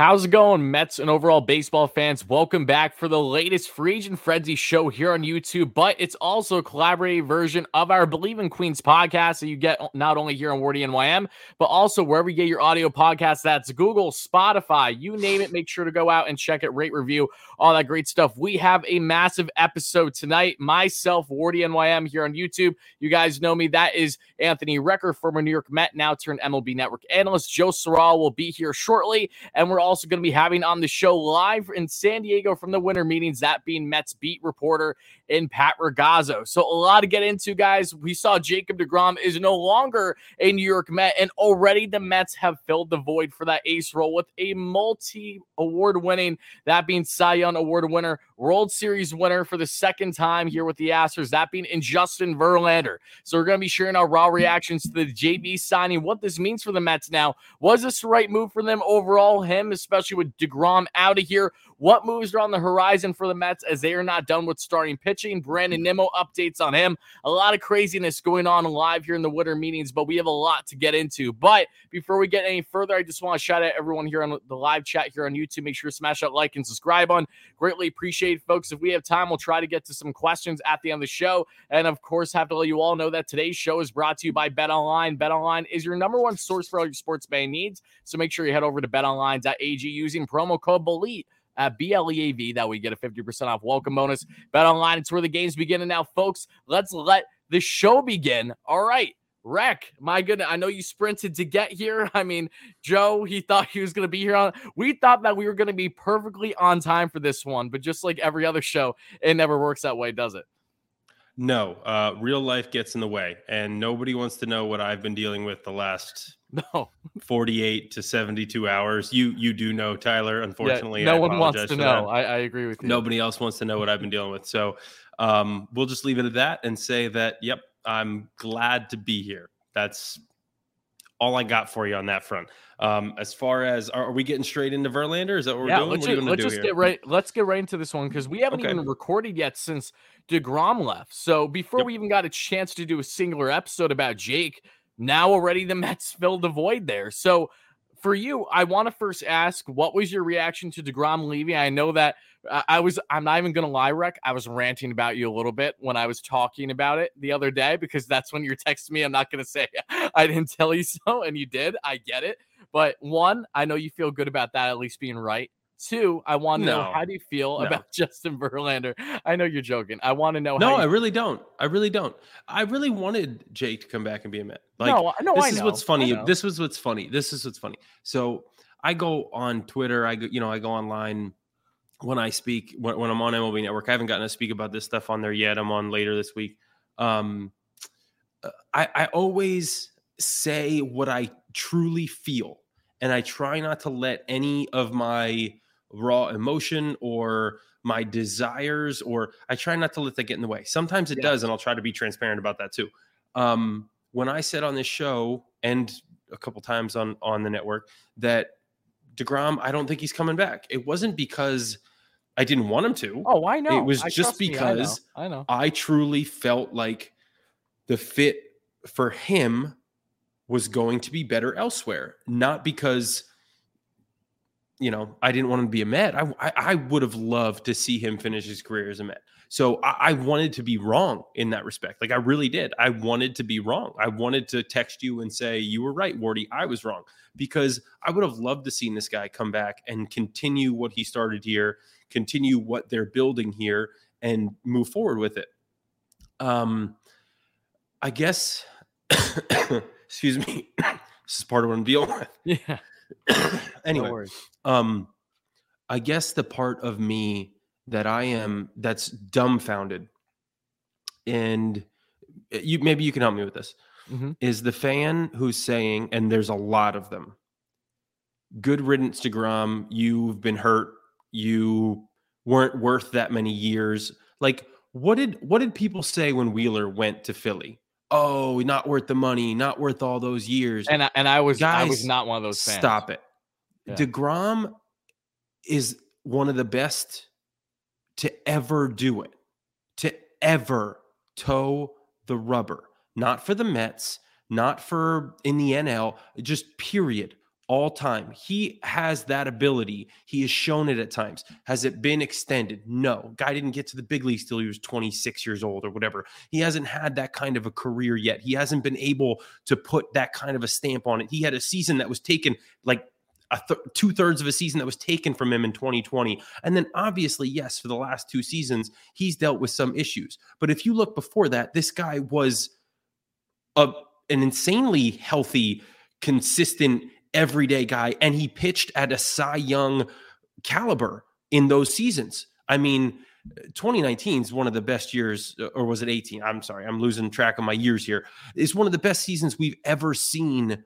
How's it going, Mets and overall baseball fans? Welcome back for the latest Free Agent Frenzy show here on YouTube, but it's also a collaborative version of our Bleav in Queens podcast that you get not only here on Wardy NYM, but also wherever you get your audio podcast. That's Google, Spotify, you name it. Make sure to go out and check it, rate, review, all that great stuff. We have a massive episode tonight. Myself, Wardy NYM here on YouTube. You guys know me. That is Anthony Recker, former New York Met, now turned MLB Network analyst. Joe Sorrell will be here shortly, and we're all also going to be having on the show live in San Diego from the winter meetings, that being Mets beat reporter in Pat Ragazzo. So a lot to get into, guys. We saw Jacob DeGrom is no longer a New York Met, and already the Mets have filled the void for that ace role with a multi-award winning, that being Cy Young Award winner, World Series winner for the second time here with the Astros, that being in Justin Verlander. So we're going to be sharing our raw reactions to the JB signing, what this means for the Mets now. Was this the right move for them overall? Him, especially with DeGrom out of here. What moves are on the horizon for the Mets as they are not done with starting pitching? Brandon Nimmo updates on him. A lot of craziness going on live here in the winter meetings, but we have a lot to get into. But before we get any further, I just want to shout out everyone here on the live chat here on YouTube. Make sure to smash that like and subscribe on. Greatly appreciate, folks. If we have time, we'll try to get to some questions at the end of the show. And of course, have to let you all know that today's show is brought to you by Bet Online. Bet Online is your number one source for all your sports betting needs. So make sure you head over to betonline.ag using promo code BELIEVE at BLEAV. That we get a 50% off welcome bonus. Bet online, it's where the games begin. And now, folks, let's let the show begin. All right. Wreck, my goodness, I know you sprinted to get here. I mean, Joe, he thought he was going to be here on. We thought that we were going to be perfectly on time for this one, but just like every other show, it never works that way, does it? No, uh, real life gets in the way, and nobody wants to know what I've been dealing with the last no 48 to 72 hours. You you do know, Tyler. Unfortunately, yeah, no one wants to know. I, I, agree with you. Nobody else wants to know what I've been dealing with. So um, we'll just leave it at that and say that. Yep, I'm glad to be here. That's all I got for you on that front. Um, as far as are, are, we getting straight into Verlander? Is that what we're yeah, doing? Let's, what just, let's just here? get right. Let's get right into this one because we haven't okay. even recorded yet since Degrom left. So before yep. we even got a chance to do a singular episode about Jake, now already the Mets filled the void there. So for you, I want to first ask, what was your reaction to Degrom leaving? I know that uh, I was, I'm not even going to lie, Rec. I was ranting about you a little bit when I was talking about it the other day because that's when you're me. I'm not going to say I didn't tell you so, and you did. I get it. But one, I know you feel good about that at least being right. Two, I want to no, know how do you feel no. about Justin Verlander? I know you're joking. I want to know. No, I really don't. I really don't. I really wanted Jake to come back and be a Met. Like, no, no, this I is know. what's funny. This was what's funny. This is what's funny. So I go on Twitter. I go, you know, I go online when I speak when, when I'm on MLB Network. I haven't gotten to speak about this stuff on there yet. I'm on later this week. Um, uh, I, I always say what I truly feel, and I try not to let any of my raw emotion or my desires or i try not to let that get in the way sometimes it yeah. does and i'll try to be transparent about that too um, when i said on this show and a couple times on on the network that DeGrom, I don't think he's coming back. It wasn't because I didn't want him to. Oh, I know. It was I just because I, know. I know. I truly felt like the fit for him was going to be better elsewhere, not because you know, I didn't want him to be a Met. I, I, I would have loved to see him finish his career as a Met. So I, I, wanted to be wrong in that respect. Like I really did. I wanted to be wrong. I wanted to text you and say, you were right, Wardy. I was wrong because I would have loved to seen this guy come back and continue what he started here, continue what they're building here and move forward with it. Um, I guess, excuse me, this is part of what I'm dealing with. Yeah. anyway, no um, I guess the part of me that I am that's dumbfounded, and you maybe you can help me with this, mm-hmm. is the fan who's saying, and there's a lot of them. Good riddance to Grom. You've been hurt. You weren't worth that many years. Like, what did what did people say when Wheeler went to Philly? Oh, not worth the money, not worth all those years. And I, and I was Guys, I was not one of those fans. Stop it. Yeah. DeGrom is one of the best to ever do it. To ever toe the rubber. Not for the Mets, not for in the NL, just period. All time. He has that ability. He has shown it at times. Has it been extended? No. Guy didn't get to the big leagues till he was 26 years old or whatever. He hasn't had that kind of a career yet. He hasn't been able to put that kind of a stamp on it. He had a season that was taken like Th- two thirds of a season that was taken from him in 2020. And then, obviously, yes, for the last two seasons, he's dealt with some issues. But if you look before that, this guy was a, an insanely healthy, consistent everyday guy, and he pitched at a Cy Young caliber in those seasons. I mean, 2019 is one of the best years, uh, or was it 18? I'm sorry, I'm losing track of my years here. It's one of the best seasons we've ever seen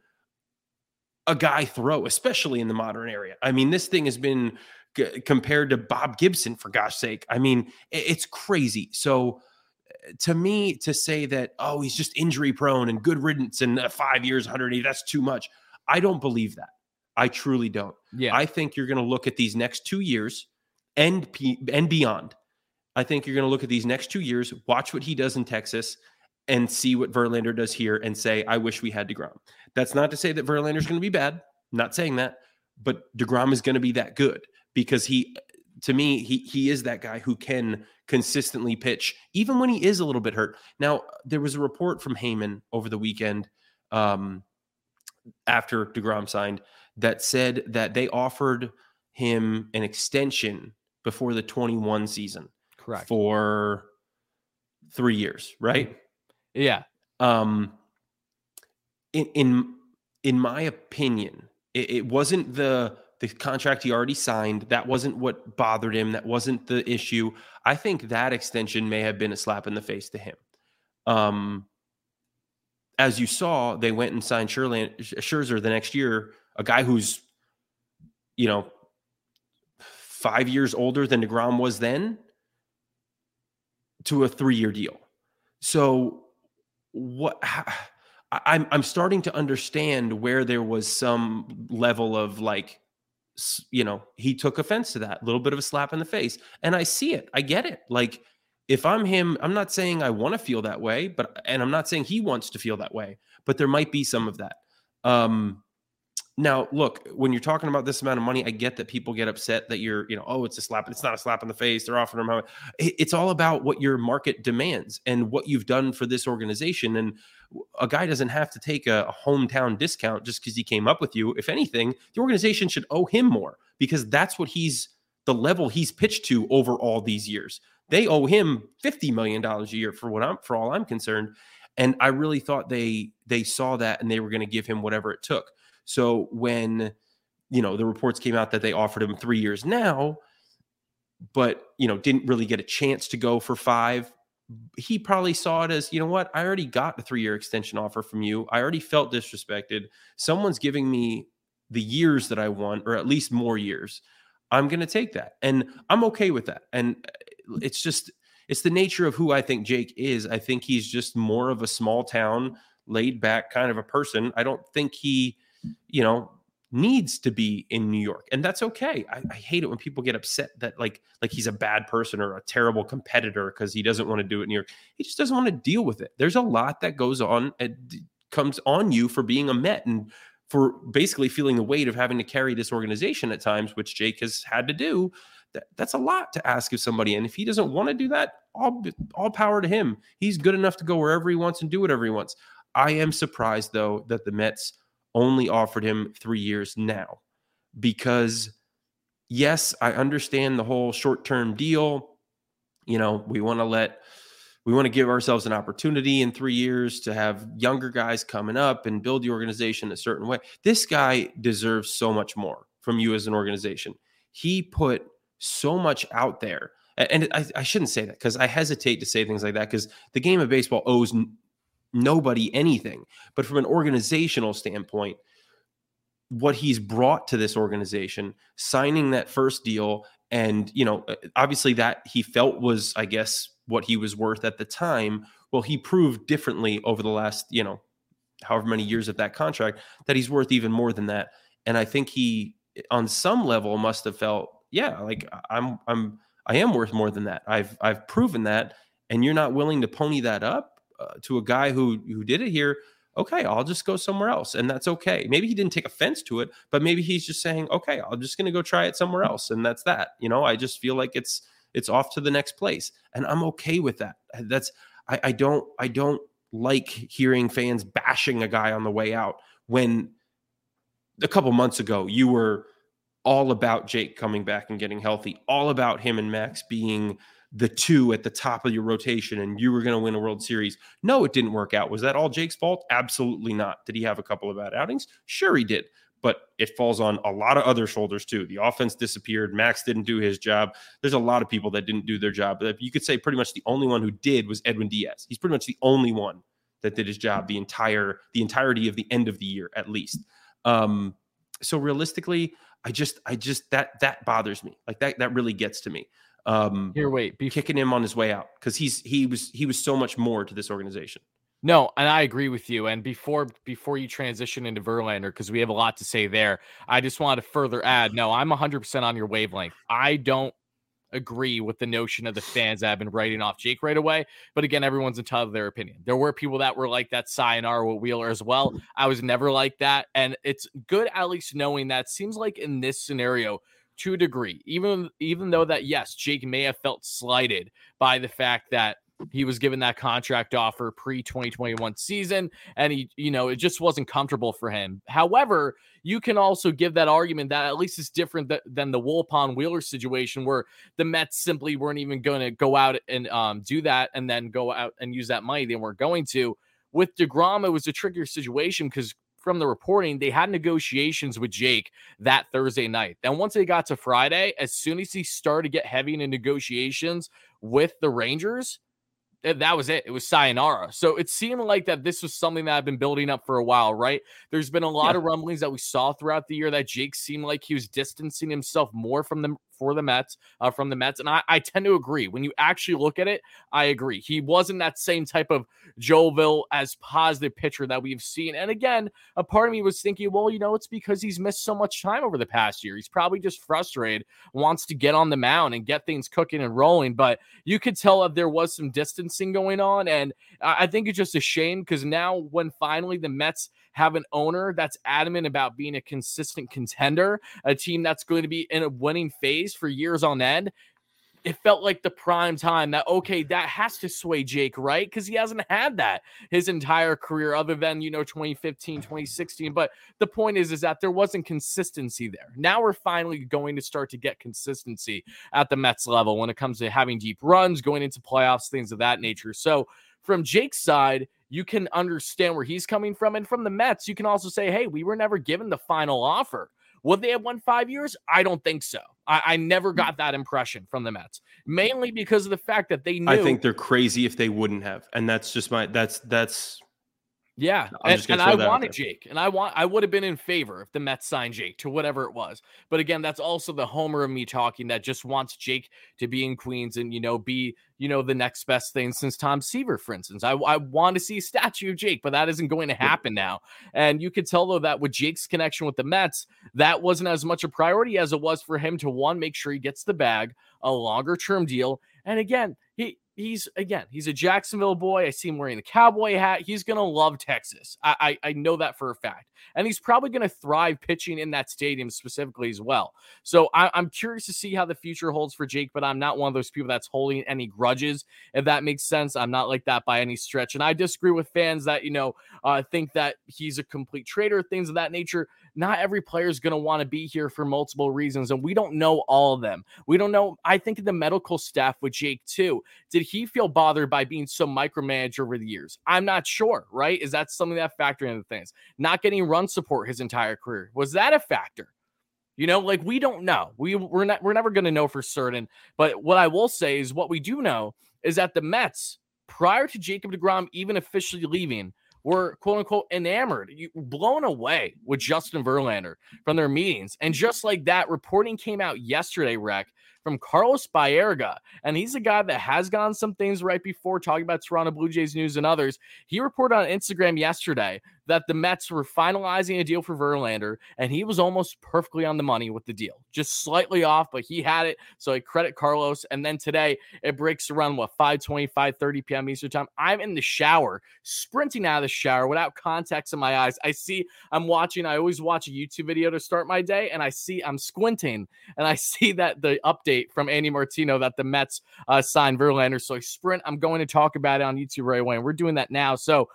a guy throw, especially in the modern area. I mean, this thing has been g- compared to Bob Gibson, for gosh sake. I mean, it's crazy. So, uh, to me, to say that, oh, he's just injury prone and good riddance and uh, five years, 180, that's too much. I don't believe that. I truly don't. Yeah. I think you're going to look at these next two years and and beyond. I think you're going to look at these next two years, watch what he does in Texas, and see what Verlander does here, and say, "I wish we had Degrom." That's not to say that Verlander's going to be bad. I'm not saying that, but Degrom is going to be that good because he, to me, he he is that guy who can consistently pitch, even when he is a little bit hurt. Now, there was a report from Heyman over the weekend. Um, after DeGrom signed that said that they offered him an extension before the 21 season. Correct. For 3 years, right? Yeah. Um in in in my opinion, it, it wasn't the the contract he already signed. That wasn't what bothered him. That wasn't the issue. I think that extension may have been a slap in the face to him. Um, as you saw, they went and signed Scherzer the next year, a guy who's, you know, five years older than DeGrom was then, to a three year deal. So, what I'm I'm starting to understand where there was some level of like, you know, he took offense to that, a little bit of a slap in the face, and I see it, I get it, like if I'm him, I'm not saying I want to feel that way, but and I'm not saying he wants to feel that way, but there might be some of that. Um, now, look, when you're talking about this amount of money, I get that people get upset that you're, you know, oh, it's a slap. It's not a slap in the face. They're offering them. It's all about what your market demands and what you've done for this organization. And a guy doesn't have to take a, a hometown discount just because he came up with you. If anything, the organization should owe him more because that's what he's the level he's pitched to over all these years. They owe him fifty million dollars a year for what I'm for all I'm concerned. And I really thought they they saw that and they were going to give him whatever it took. So when you know the reports came out that they offered him three years now, but you know didn't really get a chance to go for five, he probably saw it as you know what I already got a three year extension offer from you. I already felt disrespected. Someone's giving me the years that I want, or at least more years. I'm going to take that. And I'm okay with that. And it's just it's the nature of who I think Jake is. I think he's just more of a small town, laid back kind of a person. I don't think he, you know, needs to be in New York, and that's okay. I, I hate it when people get upset that like like he's a bad person or a terrible competitor because he doesn't want to do it in New York. He just doesn't want to deal with it. There's a lot that goes on and comes on you for being a Met and for basically feeling the weight of having to carry this organization at times, which Jake has had to do that, that's a lot to ask of somebody. And if he doesn't want to do that, all all power to him. He's good enough to go wherever he wants and do whatever he wants. I am surprised though that the Mets only offered him three years now, because yes, I understand the whole short term deal. You know, we want to let we want to give ourselves an opportunity in three years to have younger guys coming up and build the organization a certain way. This guy deserves so much more from you as an organization. He put so much out there. And I, I shouldn't say that because I hesitate to say things like that because the game of baseball owes n- nobody anything. But from an organizational standpoint, what he's brought to this organization, signing that first deal, and you know, uh, obviously that he felt was, I guess, what he was worth at the time. Well, he proved differently over the last, you know, however many years of that contract that he's worth even more than that. And I think he, on some level, must have felt yeah, like I'm I'm I am worth more than that. I've I've proven that, and you're not willing to pony that up uh, to a guy who who did it here. okay, I'll just go somewhere else. And that's okay. Maybe he didn't take offense to it, but maybe he's just saying, okay, I'm just to go try it somewhere else. And that's that. You know, I just feel like it's, it's off to the next place. And I'm okay with that. That's, I, I don't, I don't like hearing fans bashing a guy on the way out when a couple months ago you were all about Jake coming back and getting healthy, all about him and Max being the two at the top of your rotation and you were going to win a World Series. No, it didn't work out. Was that all Jake's fault? Absolutely not. Did he have a couple of bad outings? Sure, he did. But it falls on a lot of other shoulders too. The offense disappeared. Max didn't do his job. There's a lot of people that didn't do their job. You could say pretty much the only one who did was Edwin Diaz. He's pretty much the only one that did his job the entire the entirety of the end of the year at least. Um, so realistically, I just I just that that bothers me. Like that that really gets to me. Um here wait be kicking him on his way out because he's he was he was so much more to this organization. No and i agree with you and before before you transition into verlander because we have a lot to say there i just want to further add no i'm 100% on your wavelength. I don't agree with the notion of the fans that have been writing off Jake right away. But again, everyone's entitled to their opinion. There were people that were like that sayonara with Wheeler as well. I was never like that. And it's good at least knowing that seems like in this scenario, to a degree, even even though that yes, Jake may have felt slighted by the fact that he was given that contract offer pre 2021 season and he you know it just wasn't comfortable for him however you can also give that argument that at least it's different th- than the Wilpon Wheeler situation where the Mets simply weren't even going to go out and um, do that and then go out and use that money they weren't going to with DeGrom it was a trickier situation because from the reporting, they had negotiations with Jake that Thursday night. Then once they got to Friday, as soon as he started to get heavy into negotiations with the Rangers, that was it. It was sayonara. So it seemed like that this was something that I've been building up for a while, right? There's been a lot yeah. of rumblings that we saw throughout the year that Jake seemed like he was distancing himself more from the for the Mets, uh, from the Mets. And I, I tend to agree. When you actually look at it, I agree. He wasn't that same type of Joeville as positive pitcher that we've seen. And again, a part of me was thinking, well, you know, it's because he's missed so much time over the past year. He's probably just frustrated, wants to get on the mound and get things cooking and rolling. But you could tell that there was some distancing going on. And I think it's just a shame because now when finally the Mets have an owner that's adamant about being a consistent contender, a team that's going to be in a winning phase for years on end, it felt like the prime time that okay that has to sway jake right? Because he hasn't had that his entire career other than you know 2015 2016 but the point is is that there wasn't consistency there. Now we're finally going to start to get consistency at the mets level when it comes to having deep runs going into playoffs things of that nature. So from jake's side you can understand where he's coming from and from the mets you can also say hey we were never given the final offer would they have won five years? I don't think so. I, I, never mm. got that impression from the Mets, mainly because of the fact that they knew. I think they're crazy if they wouldn't have, and that's just my that's that's yeah, and, and I wanted Jake, and I want I would have been in favor if the Mets signed Jake to whatever it was. But again, that's also the homer of me talking that just wants Jake to be in Queens and you know be you know the next best thing since Tom Seaver, for instance. I I want to see a statue of Jake, but that isn't going to happen now. And you could tell though that with Jake's connection with the Mets, that wasn't as much a priority as it was for him to one make sure he gets the bag, a longer term deal, and again he he's again, he's a Jacksonville boy. I see him wearing the cowboy hat. He's gonna love Texas. I I, I know that for a fact, and he's probably gonna thrive pitching in that stadium specifically as well. So I, I'm curious to see how the future holds for Jake. But I'm not one of those people that's holding any grudges. If that makes sense, I'm not like that by any stretch. And I disagree with fans that you know uh, think that he's a complete traitor, things of that nature not every player is going to want to be here for multiple reasons, and we don't know all of them. We don't know. I think the medical staff with Jake too. Did he feel bothered by being so micromanaged over the years? I'm not sure. Right? Is that something that factored into things? Not getting run support his entire career was that a factor? You know, like we don't know. We we're not we're never going to know for certain. But what I will say is what we do know is that the Mets, prior to Jacob DeGrom even officially leaving, were quote unquote enamored, blown away with Justin Verlander from their meetings. And just like that, reporting came out yesterday, Rec, from Carlos Baerga. And he's a guy that has gone some things right before, talking about Toronto Blue Jays news and others. He reported on Instagram yesterday that the Mets were finalizing a deal for Verlander, and he was almost perfectly on the money with the deal, just slightly off, but he had it. So I credit Carlos. And then today it breaks around what 5 5 30 p.m. Eastern time. I'm in the shower, sprinting out of the shower without contacts in my eyes. I see I'm watching, I always watch a YouTube video to start my day, and I see I'm squinting and I see that the update from Andy Martino that the Mets uh, signed Verlander. So I sprint, I'm going to talk about it on YouTube right away. And we're doing that now. So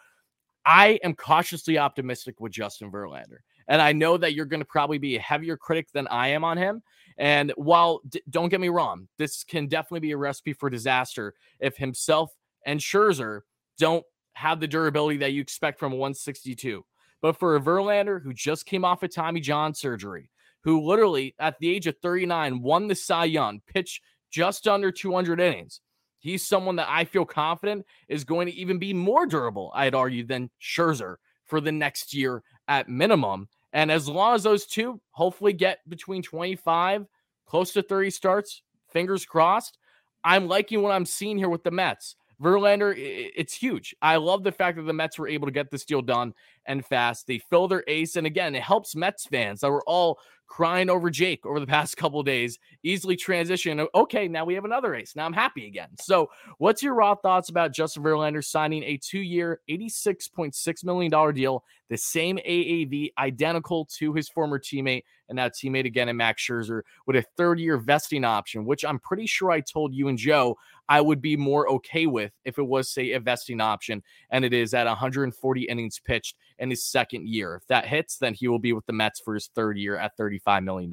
I am cautiously optimistic with Justin Verlander. And I know that you're going to probably be a heavier critic than I am on him. And while, d- don't get me wrong, this can definitely be a recipe for disaster if himself and Scherzer don't have the durability that you expect from 162. But for a Verlander who just came off of Tommy John surgery, who literally at the age of 39 won the Cy Young, pitched just under 200 innings, He's someone that I feel confident is going to even be more durable, I'd argue, than Scherzer for the next year at minimum. And as long as those two hopefully get between 25, close to 30 starts, fingers crossed, I'm liking what I'm seeing here with the Mets. Verlander, it's huge. I love the fact that the Mets were able to get this deal done and fast. They fill their ace. And again, it helps Mets fans that were all crying over Jake over the past couple days, easily transition. Okay, now we have another ace. Now I'm happy again. So, what's your raw thoughts about Justin Verlander signing a two year, $86.6 million deal, the same AAV, identical to his former teammate and now teammate again in Max Scherzer with a third year vesting option, which I'm pretty sure I told you and Joe I would be more okay with if it was, say, a vesting option and it is at 140 innings pitched in his second year. If that hits, then he will be with the Mets for his third year at $35 million.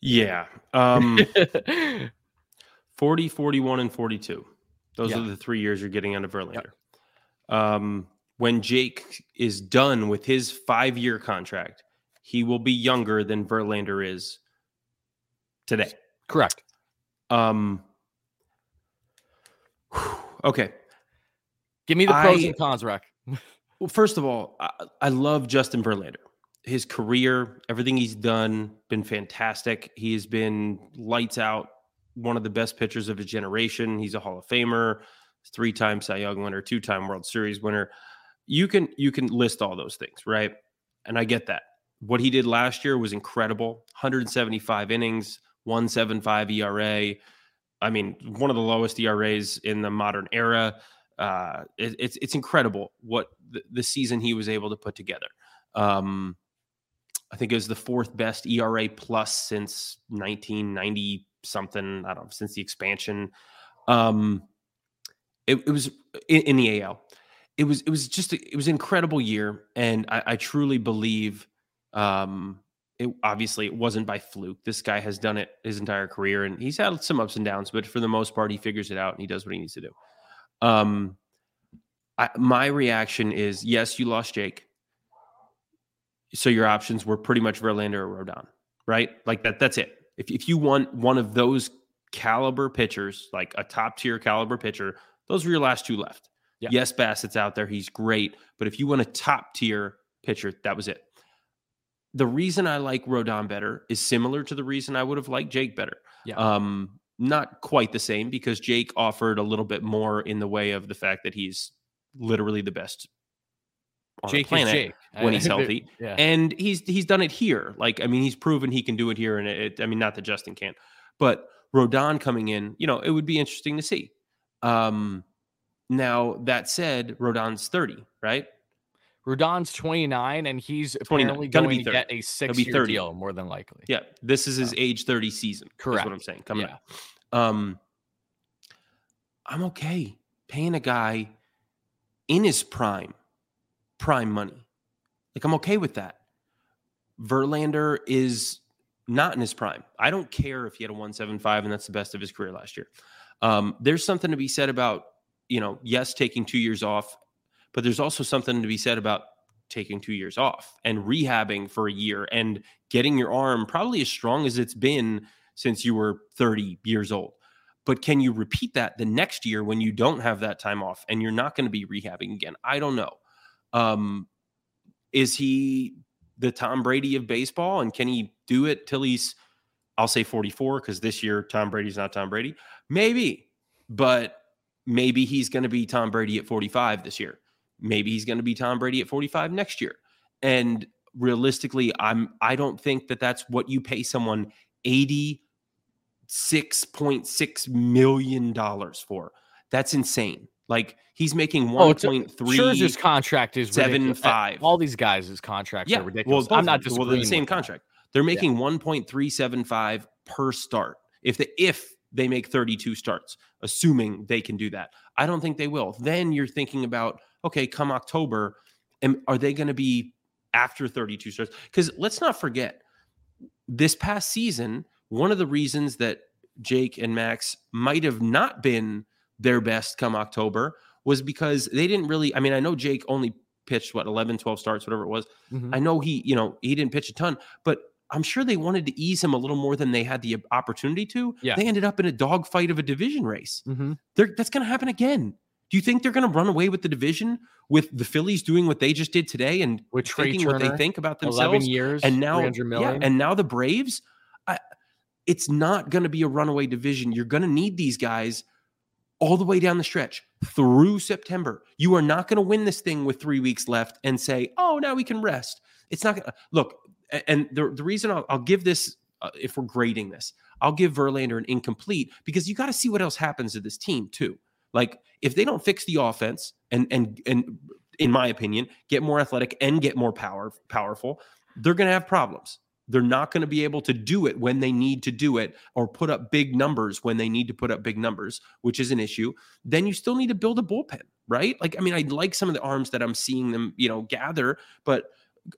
Yeah. Um, 40, 41, and 42. Those yeah. are the three years you're getting out of Verlander. Yep. Um, when Jake is done with his five year contract, he will be younger than Verlander is today. Correct. Um. Okay. Give me the pros I, and cons, Rack. Well, first of all, I, I love Justin Verlander. His career, everything he's done, been fantastic. He has been lights out, one of the best pitchers of his generation. He's a Hall of Famer, three-time Cy Young winner, two-time World Series winner. You can you can list all those things, right? And I get that. What he did last year was incredible. 175 innings, 175 ERA. I mean, one of the lowest ERAs in the modern era. Uh, it, it's it's incredible what the, the, season he was able to put together. Um, I think it was the fourth best ERA plus since 1990 something. I don't know since the expansion. Um, it, it was in, in, the AL. It was it was just a, it was an incredible year, and I, I truly believe um, it obviously it wasn't by fluke. This guy has done it his entire career, and he's had some ups and downs, but for the most part, he figures it out and he does what he needs to do. Um, I, my reaction is yes, you lost Jake, so your options were pretty much Verlander or Rodon, right? Like that. That's it. If if you want one of those caliber pitchers, like a top tier caliber pitcher, those were your last two left. Yeah. Yes, Bassitt's out there; he's great, but if you want a top tier pitcher, that was it the reason I like Rodon better is similar to the reason I would have liked Jake better. Yeah. Um, not quite the same because Jake offered a little bit more in the way of the fact that he's literally the best on Jake the planet Jake. when he's healthy. yeah. And he's he's done it here. Like I mean, he's proven he can do it here. And it, I mean, not that Justin can't, but Rodon coming in, you know, it would be interesting to see. Um, now that said, Rodon's thirty, right? Rodon's 29 and he's apparently going to get a six year deal more than likely. Yeah. This is his age 30 season. Correct. what I'm saying. Coming yeah. up. Um, I'm okay paying a guy in his prime, prime money. Like, I'm okay with that. Verlander is not in his prime. I don't care if he had a 175 and that's the best of his career last year. Um, there's something to be said about, you know, yes, taking two years off but there's also something to be said about taking two years off and rehabbing for a year and getting your arm probably as strong as it's been since you were 30 years old. But can you repeat that the next year when you don't have that time off and you're not going to be rehabbing again? I don't know. Um, is he the Tom Brady of baseball and can he do it till he's, I'll say 44 because this year Tom Brady's not Tom Brady? Maybe, but maybe he's going to be Tom Brady at 45 this year maybe he's going to be Tom Brady at 45 next year. And realistically, I'm I don't think that that's what you pay someone 86.6 million dollars for. That's insane. Like he's making oh, one point three. Sure, his contract is seven five. All these guys' contracts yeah, are ridiculous. Well, I'm not just well, the same contract. They're making yeah. one point three seven five per start. If the if they make 32 starts, assuming they can do that. I don't think they will. Then you're thinking about, okay, come October, and are they going to be after 32 starts? Because let's not forget, this past season, one of the reasons that Jake and Max might have not been their best come October was because they didn't really. I mean, I know Jake only pitched what 11, 12 starts, whatever it was. Mm-hmm. I know he, you know, he didn't pitch a ton, but I'm sure they wanted to ease him a little more than they had the opportunity to. Yeah. They ended up in a dogfight of a division race. Mm-hmm. that's going to happen again. Do you think they're going to run away with the division with the Phillies doing what they just did today and with thinking Turner, what they think about themselves? Eleven years, and now, yeah, and now the Braves. I, it's not going to be a runaway division. You're going to need these guys all the way down the stretch through September. You are not going to win this thing with three weeks left and say, oh, now we can rest. It's not going to look. And the, the reason I'll, I'll give this, uh, if we're grading this, I'll give Verlander an incomplete because you got to see what else happens to this team too. Like if they don't fix the offense and and and in my opinion, get more athletic and get more power powerful, they're going to have problems. They're not going to be able to do it when they need to do it or put up big numbers when they need to put up big numbers, which is an issue. Then you still need to build a bullpen, right? Like, I mean, I like some of the arms that I'm seeing them, you know, gather, but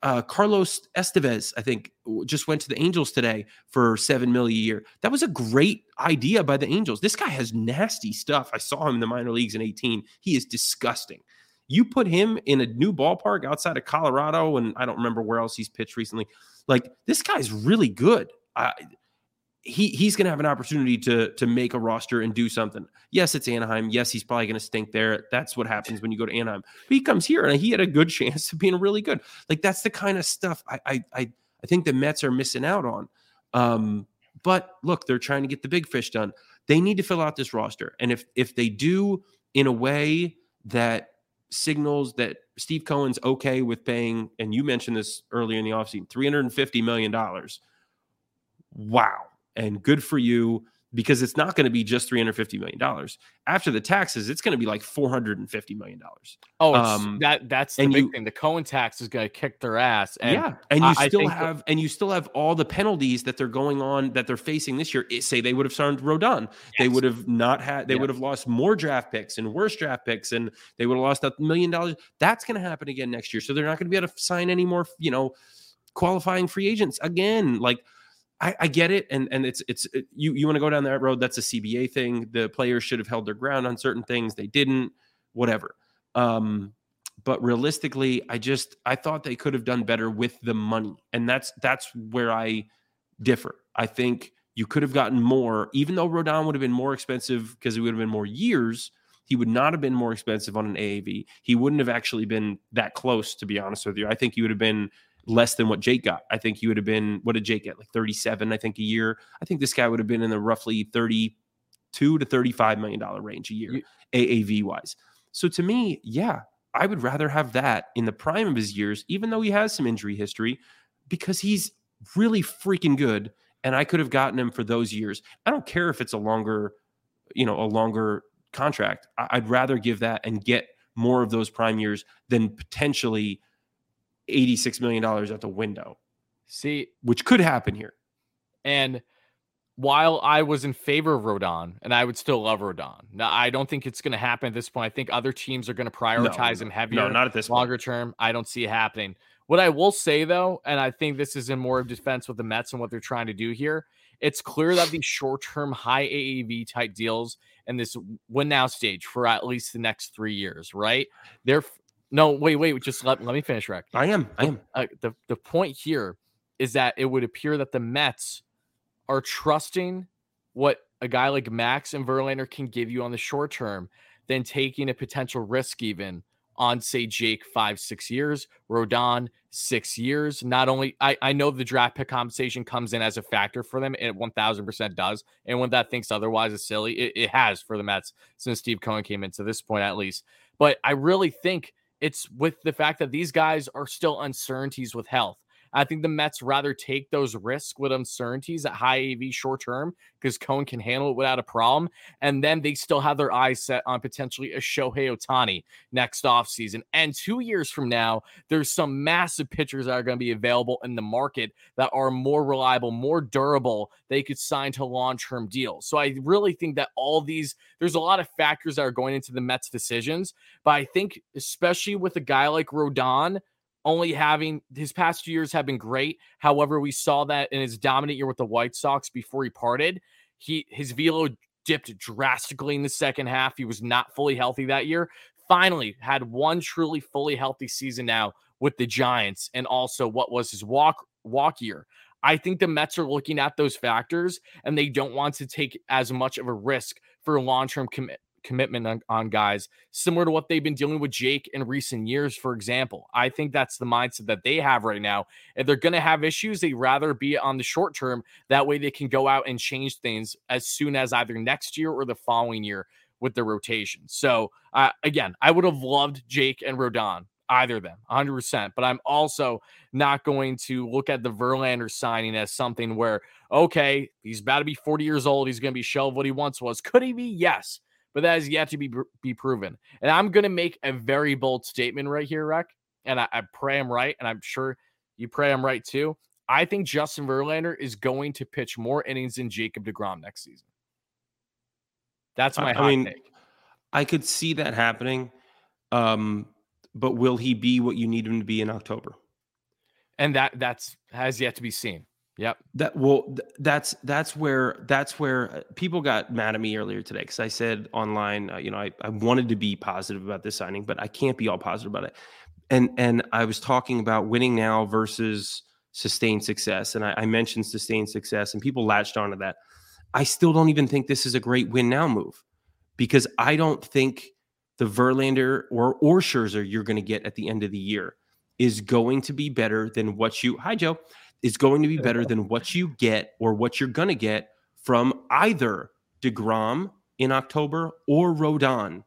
uh, Carlos Estevez, I think, just went to the Angels today for seven million a year. That was a great idea by the Angels. This guy has nasty stuff. I saw him in the minor leagues in 18. He is disgusting. You put him in a new ballpark outside of Colorado, and I don't remember where else he's pitched recently. Like this guy's really good. Uh, he he's going to have an opportunity to to make a roster and do something. Yes, it's Anaheim. Yes, he's probably going to stink there. That's what happens when you go to Anaheim. But he comes here and he had a good chance of being really good. Like that's the kind of stuff I I I, think the Mets are missing out on. Um, but look, they're trying to get the big fish done. They need to fill out this roster, and if if they do in a way that signals that Steve Cohen's okay with paying, and you mentioned this earlier in the offseason, $350 million. Wow. And good for you because it's not going to be just $350 million. After the taxes, it's going to be like $450 million. Oh, um, that that's the big you, thing. The Cohen tax is going to kick their ass. And yeah. And you I, still I have, that, and you still have all the penalties that they're going on that they're facing this year. Say they would have signed Rodon. Yes. They would have not had, they yeah. would have lost more draft picks and worse draft picks, and they would have lost a million dollars. That's going to happen again next year. So they're not going to be able to sign any more, you know, qualifying free agents again. Like, I, I, get it, and and it's it's it, you you want to go down that road. That's a CBA thing. The players should have held their ground on certain things. They didn't. Whatever. Um, but realistically, I just I thought they could have done better with the money, and that's that's where I differ. I think you could have gotten more, even though Rodon would have been more expensive because it would have been more years. He would not have been more expensive on an AAV. He wouldn't have actually been that close, to be honest with you. I think he would have been less than what Jake got. I think he would have been, what did Jake get? Like 37, I think, a year. I think this guy would have been in the roughly 32 to 35 million dollar range a year, AAV wise. So to me, yeah, I would rather have that in the prime of his years, even though he has some injury history, because he's really freaking good. And I could have gotten him for those years. I don't care if it's a longer, you know, a longer contract. I'd rather give that and get more of those prime years than potentially $86 million out the window. See, which could happen here. And while I was in favor of Rodon, and I would still love Rodon. Now, I don't think it's going to happen at this point. I think other teams are going to prioritize no, him heavier. No, not at this longer point. term. I don't see it happening. What I will say though, and I think this is in more of defense with the Mets and what they're trying to do here, it's clear that these short-term high AAV type deals and this win now stage for at least the next three years, right? They're no, wait, wait. Just let, let me finish, Rick. I am. I am. Uh, the, the point here is that it would appear that the Mets are trusting what a guy like Max and Verlander can give you on the short term than taking a potential risk even on, say, Jake five, six years, Rodon six years. Not only I, I know the draft pick compensation comes in as a factor for them, it 1000% does. And when that thinks otherwise is silly, it, it has for the Mets since Steve Cohen came into this point, at least. But I really think it's with the fact that these guys are still uncertainties with health. I think the Mets rather take those risks with uncertainties at high AV short term because Cohen can handle it without a problem. And then they still have their eyes set on potentially a Shohei Ohtani next offseason. And two years from now, there's some massive pitchers that are going to be available in the market that are more reliable, more durable. They could sign to long term deals. So I really think that all these, there's a lot of factors that are going into the Mets' decisions. But I think, especially with a guy like Rodon, only having his past two years have been great. However, we saw that in his dominant year with the White Sox before he parted, he his velo dipped drastically in the second half. He was not fully healthy that year. Finally, had one truly fully healthy season now with the Giants, and also what was his walk walk year. I think the Mets are looking at those factors and they don't want to take as much of a risk for long term commit commitment on, on, guys, similar to what they've been dealing with Jake in recent years, for example. I think that's the mindset that they have right now. If they're going to have issues, they rather be on the short term. That way they can go out and change things as soon as either next year or the following year with the rotation. So, uh, again, I would have loved Jake and Rodon. Either of them, 100%. But I'm also not going to look at the Verlander signing as something where, okay, he's about to be 40 years old. He's going to be shelved what he once was. Could he be? Yes but that is yet to be be proven. And I'm going to make a very bold statement right here, Rec. And I, I pray I'm right, and I'm sure you pray I'm right too. I think Justin Verlander is going to pitch more innings than Jacob DeGrom next season. That's my I mean, take. I could see that happening. Um, but will he be what you need him to be in October? And that that's has yet to be seen. Yep. That well, that's that's where that's where uh, people got mad at me earlier today because I said online, uh, you know, I, I wanted to be positive about this signing, but I can't be all positive about it. And and I was talking about winning now versus sustained success, and I, I mentioned sustained success, and people latched onto that. I still don't even think this is a great win now move because I don't think the Verlander or or Scherzer you're going to get at the end of the year is going to be better than what you. Hi Joe is going to be better than what you get or what you're going to get from either DeGrom in October or Rodon,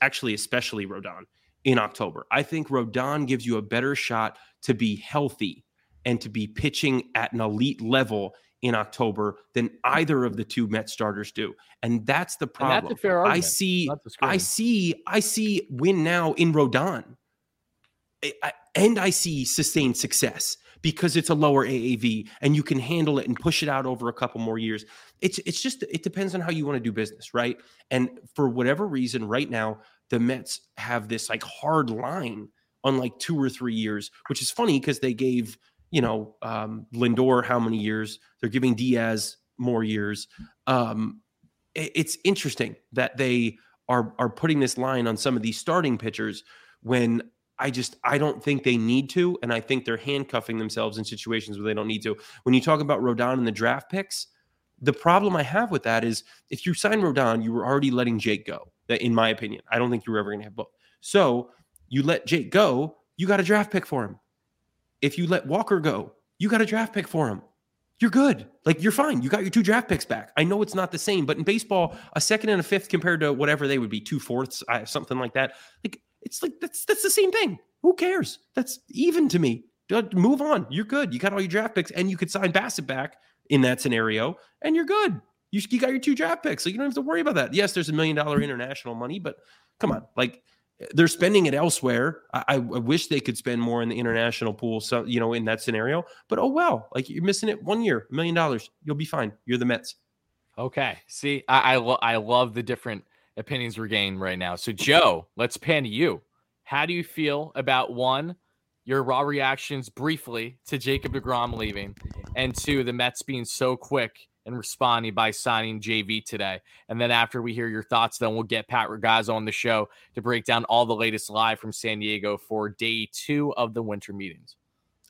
actually, especially Rodon in October. I think Rodon gives you a better shot to be healthy and to be pitching at an elite level in October than either of the two Met starters do. And that's the problem. That's a fair argument. I see I see I see win now in Rodon. I, and I see sustained success because it's a lower AAV and you can handle it and push it out over a couple more years. It's it's just it depends on how you want to do business, right? And for whatever reason, right now the Mets have this like hard line on like two or three years, which is funny because they gave you know um, Lindor how many years? They're giving Diaz more years. Um, it, it's interesting that they are are putting this line on some of these starting pitchers when I just I don't think they need to, and I think they're handcuffing themselves in situations where they don't need to. When you talk about Rodon and the draft picks, the problem I have with that is if you sign Rodon, you were already letting Jake go. That, in my opinion, I don't think you were ever going to have both. So you let Jake go, you got a draft pick for him. If you let Walker go, you got a draft pick for him. You're good. Like you're fine. You got your two draft picks back. I know it's not the same, but in baseball, a second and a fifth compared to whatever they would be, two fourths, something like that. Like it's like that's that's the same thing. Who cares? That's even to me. Uh, move on. You're good. You got all your draft picks, and you could sign Bassitt back in that scenario, and you're good. You, you got your two draft picks, so you don't have to worry about that. Yes, there's a million dollar international money, but come on, like they're spending it elsewhere. I, I, wish they could spend more in the international pool, so you know, in that scenario. But oh well, like you're missing it one year, a million dollars, you'll be fine. You're the Mets. Okay. See, I I, lo- I love the different opinions we're getting right now. So, Joe, let's pan to you. How do you feel about one, your raw reactions briefly to Jacob DeGrom leaving, and two, the Mets being so quick and responding by signing JV today. And then after we hear your thoughts, then we'll get Pat Ragazzo on the show to break down all the latest live from San Diego for day two of the winter meetings.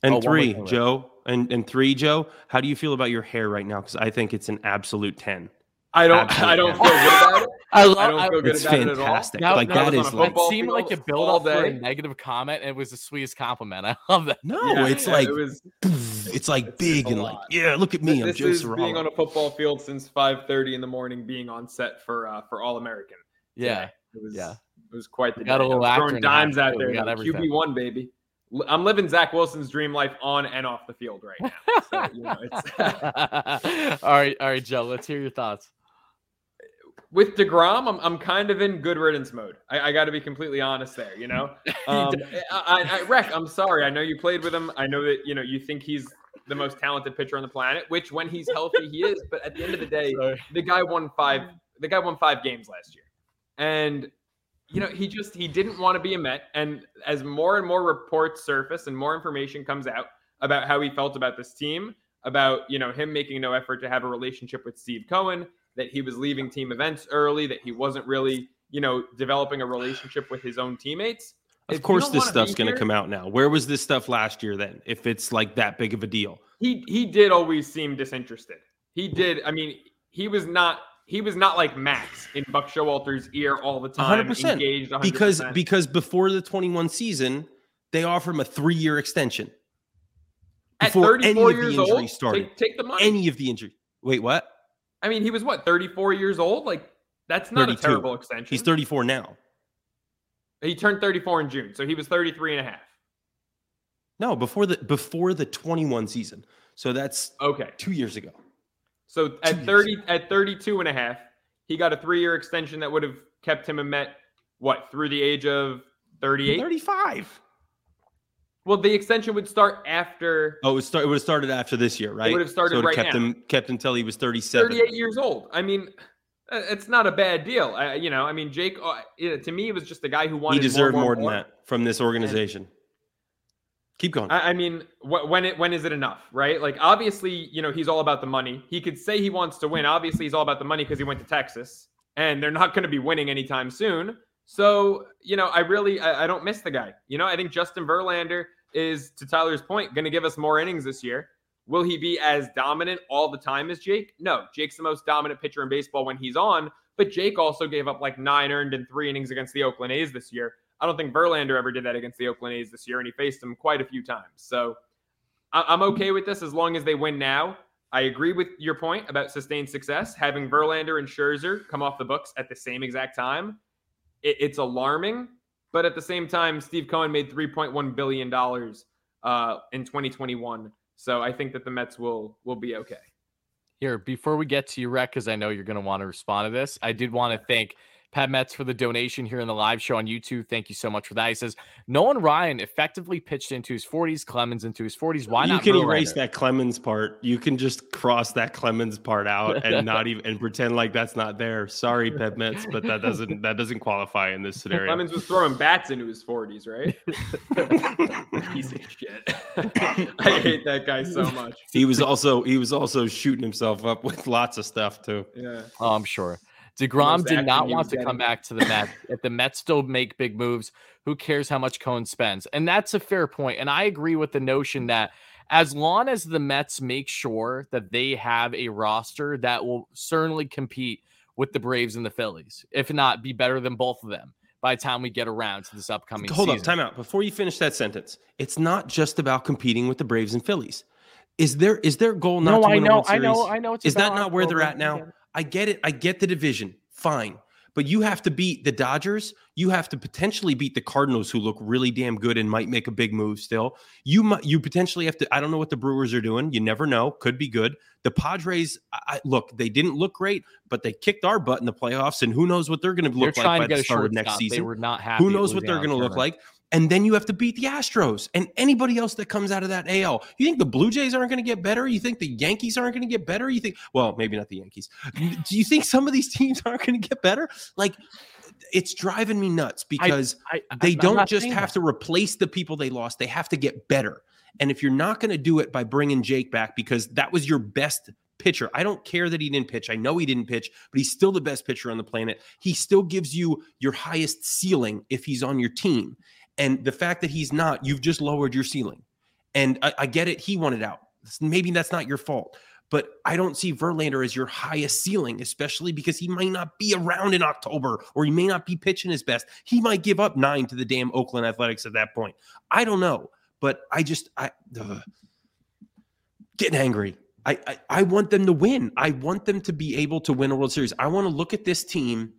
And oh, three, Joe. And and three, Joe. How do you feel about your hair right now? Because I think it's an absolute ten. I don't. Absolutely. I don't feel good about it. I, love, I don't feel good it's about fantastic. it at all. like that is like, it seemed like a build up for a negative comment. And It was the sweetest compliment. I love that. No, yeah, it's yeah, like it was, it's like big and like yeah. Look at me. This I'm Joe is being on a football field since 5:30 in the morning, being on set for uh, for All American. Yeah, it was, yeah. It was quite the got day. A little throwing dimes out there. QB one, baby. I'm living Zach Wilson's dream life on and off the field right now. So, you know, all right, all right, Joe. Let's hear your thoughts. With Degrom, I'm, I'm kind of in good riddance mode. I, I got to be completely honest there. You know, um, I, I, Rec, I'm sorry. I know you played with him. I know that you know you think he's the most talented pitcher on the planet, which when he's healthy he is. But at the end of the day, sorry. the guy won five. The guy won five games last year, and you know, he just he didn't want to be a Met. And as more and more reports surface and more information comes out about how he felt about this team, about you know him making no effort to have a relationship with Steve Cohen, that he was leaving team events early, that he wasn't really you know developing a relationship with his own teammates. Of course, this stuff's going to come out now. Where was this stuff last year then? If it's like that big of a deal, he he did always seem disinterested. He did. I mean, he was not he was not like Max in Buck Showalter's ear all the time, 100%. engaged 100%. Because because before the 21 season, they offered him a three year extension. Before any of the injuries old, started, take, take, the money. Any of the injury. Wait, what? I mean, he was what 34 years old. Like that's not 32. a terrible extension. He's 34 now. He turned 34 in June, so he was 33 and a half. No, before the before the 21 season. So that's okay. Two years ago. So at 30 at 32 and a half, he got a 3-year extension that would have kept him a Met what, through the age of 38? 35. Well, the extension would start after. Oh, it would, start, it would have started after this year, right? It would have started so right kept now. Him, kept until he was 37. 38 years old. I mean, uh, it's not a bad deal. I, you know, I mean, Jake, uh, to me, it was just a guy who wanted He deserved more, more, more than that from this organization. And Keep going. I, I mean, wh- when it when is it enough, right? Like, obviously, you know, he's all about the money. He could say he wants to win. Obviously, he's all about the money because he went to Texas, and they're not going to be winning anytime soon. So, you know, I really I, I don't miss the guy. You know, I think Justin Verlander is, to Tyler's point, going to give us more innings this year. Will he be as dominant all the time as Jake? No, Jake's the most dominant pitcher in baseball when he's on, but Jake also gave up like nine earned in three innings against the Oakland A's this year. I don't think Verlander ever did that against the Oakland A's this year, and he faced them quite a few times. So I'm okay with this as long as they win now. I agree with your point about sustained success. Having Verlander and Scherzer come off the books at the same exact time, it's alarming. But at the same time, Steve Cohen made $3.1 billion uh, in 2021. So I think that the Mets will will be okay. Here, before we get to your rec, because I know you're going to want to respond to this, I did want to thank – Pat Metz for the donation here in the live show on YouTube. Thank you so much for that. He says Nolan Ryan effectively pitched into his 40s, Clemens into his 40s. Why you not? You can erase that Clemens part. You can just cross that Clemens part out and not even and pretend like that's not there. Sorry, Pat Metz, but that doesn't that doesn't qualify in this scenario. Clemens was throwing bats into his 40s, right? Piece of shit. I hate that guy so much. He was also he was also shooting himself up with lots of stuff too. Yeah. Oh, I'm sure. DeGrom did not want to come back to the Mets. if the Mets still make big moves, who cares how much Cohen spends? And that's a fair point. And I agree with the notion mm. that as long as the Mets make sure that they have a roster that will certainly compete with the Braves and the Phillies, if not be better than both of them by the time we get around to this upcoming season. Hold season. on, time out. Before you finish that sentence, it's not just about competing with the Braves and Phillies. Is there is their goal not no, to win I know, a World Series? I know, I know. Is that not where they're at now? I get it. I get the division. Fine. But you have to beat the Dodgers. You have to potentially beat the Cardinals, who look really damn good and might make a big move still. You might, you potentially have to. I don't know what the Brewers are doing. You never know. Could be good. The Padres, I, look, they didn't look great, but they kicked our butt in the playoffs, and who knows what they're going to look like by the start of next season. They were not happy. Who knows what they're going to look like? And then you have to beat the Astros and anybody else that comes out of that AL. You think the Blue Jays aren't going to get better? You think the Yankees aren't going to get better? You think, well, maybe not the Yankees. Do you think some of these teams aren't going to get better? Like, it's driving me nuts because I, I, they don't just have that. to replace the people they lost, they have to get better. And if you're not going to do it by bringing Jake back because that was your best pitcher. I don't care that he didn't pitch. I know he didn't pitch, but he's still the best pitcher on the planet. He still gives you your highest ceiling if he's on your team. And the fact that he's not, you've just lowered your ceiling. And I, I get it. He wanted out. Maybe that's not your fault. But I don't see Verlander as your highest ceiling, especially because he might not be around in October or he may not be pitching his best. He might give up nine to the damn Oakland Athletics at that point. I don't know. But I just, I, ugh, getting angry. I, I, I want them to win. I want them to be able to win a World Series. I want to look at this team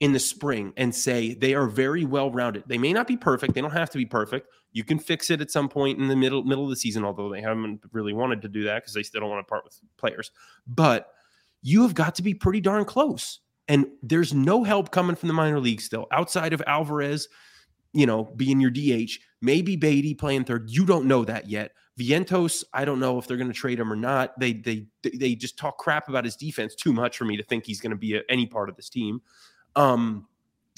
in the spring and say they are very well rounded. They may not be perfect. They don't have to be perfect. You can fix it at some point in the middle middle of the season, although they haven't really wanted to do that because they still don't want to part with players. But you have got to be pretty darn close. And there's no help coming from the minor league still outside of Alvarez, you know, being your DH, maybe Baty playing third. You don't know that yet. Vientos, I don't know if they're going to trade him or not. They they they just talk crap about his defense too much for me to think he's going to be a, any part of this team. Um,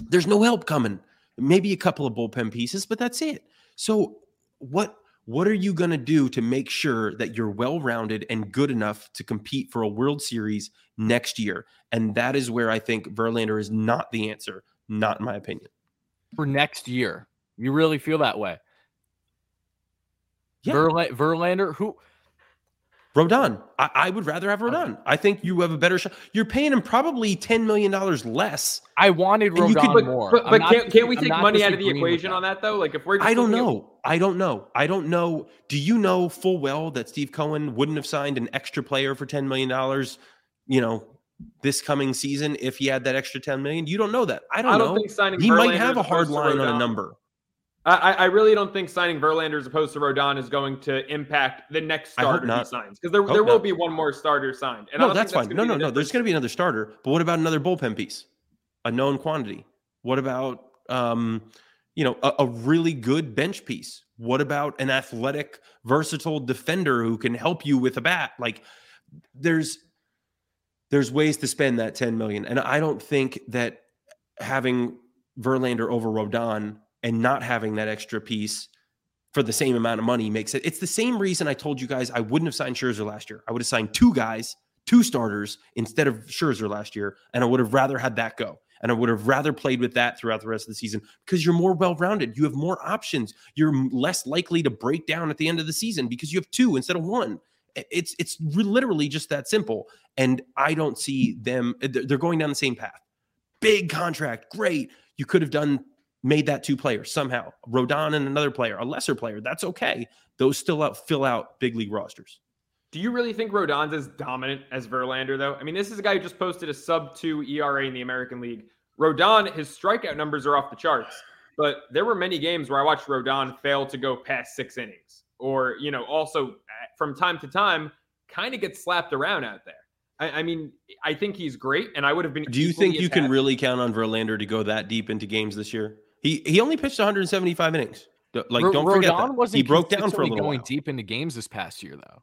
there's no help coming. Maybe a couple of bullpen pieces, but that's it. So what what are you going to do to make sure that you're well rounded and good enough to compete for a World Series next year? And that is where I think Verlander is not the answer, not in my opinion. For next year, you really feel that way? Yeah. Verlander, who Rodon. I, I, would rather have Rodon. I think you have a better shot. You're paying him probably $10 million less. I wanted Rodon could, but, more. But, but can't, can't we take money out of the equation on that though? Like if we're I don't know. At- I don't know. I don't know. Do you know full well that Steve Cohen wouldn't have signed an extra player for $10 million, you know, this coming season if he had that extra 10 million? You don't know that. I don't, I don't know. Think signing he might have a hard line on a number. I, I, really don't think signing Verlander as opposed to Rodon is going to impact the next starter he signs because there, there will not. be one more starter signed. And no, that's, that's fine. No, no, no. There's going to be another starter. But what about another bullpen piece, a known quantity? What about um, you know a, a really good bench piece? What about an athletic, versatile defender who can help you with a bat? Like there's there's ways to spend that 10 million, and I don't think that having Verlander over Rodon and not having that extra piece for the same amount of money makes it. It's the same reason I told you guys I wouldn't have signed Scherzer last year. I would have signed two guys, two starters instead of Scherzer last year, and I would have rather had that go. And I would have rather played with that throughout the rest of the season because you're more well rounded. You have more options. You're less likely to break down at the end of the season because you have two instead of one. It's it's literally just that simple. And I don't see them. They're going down the same path. Big contract, great. You could have done made that two players somehow. Rodon and another player, a lesser player. That's okay. Those still out, fill out big league rosters. Do you really think Rodon's as dominant as Verlander, though? I mean, this is a guy who just posted a sub two ERA in the American League. Rodon, his strikeout numbers are off the charts, but there were many games where I watched Rodon fail to go past six innings, or you know, also uh, from time to time, kind of get slapped around out there. I, I, mean, I think he's great, and I would have been. Do you think you can really count on Verlander to go that deep into games this year? He he only pitched 175 innings. Like don't Rodon forget that. Wasn't he broke down for a little going while. deep into games this past year though.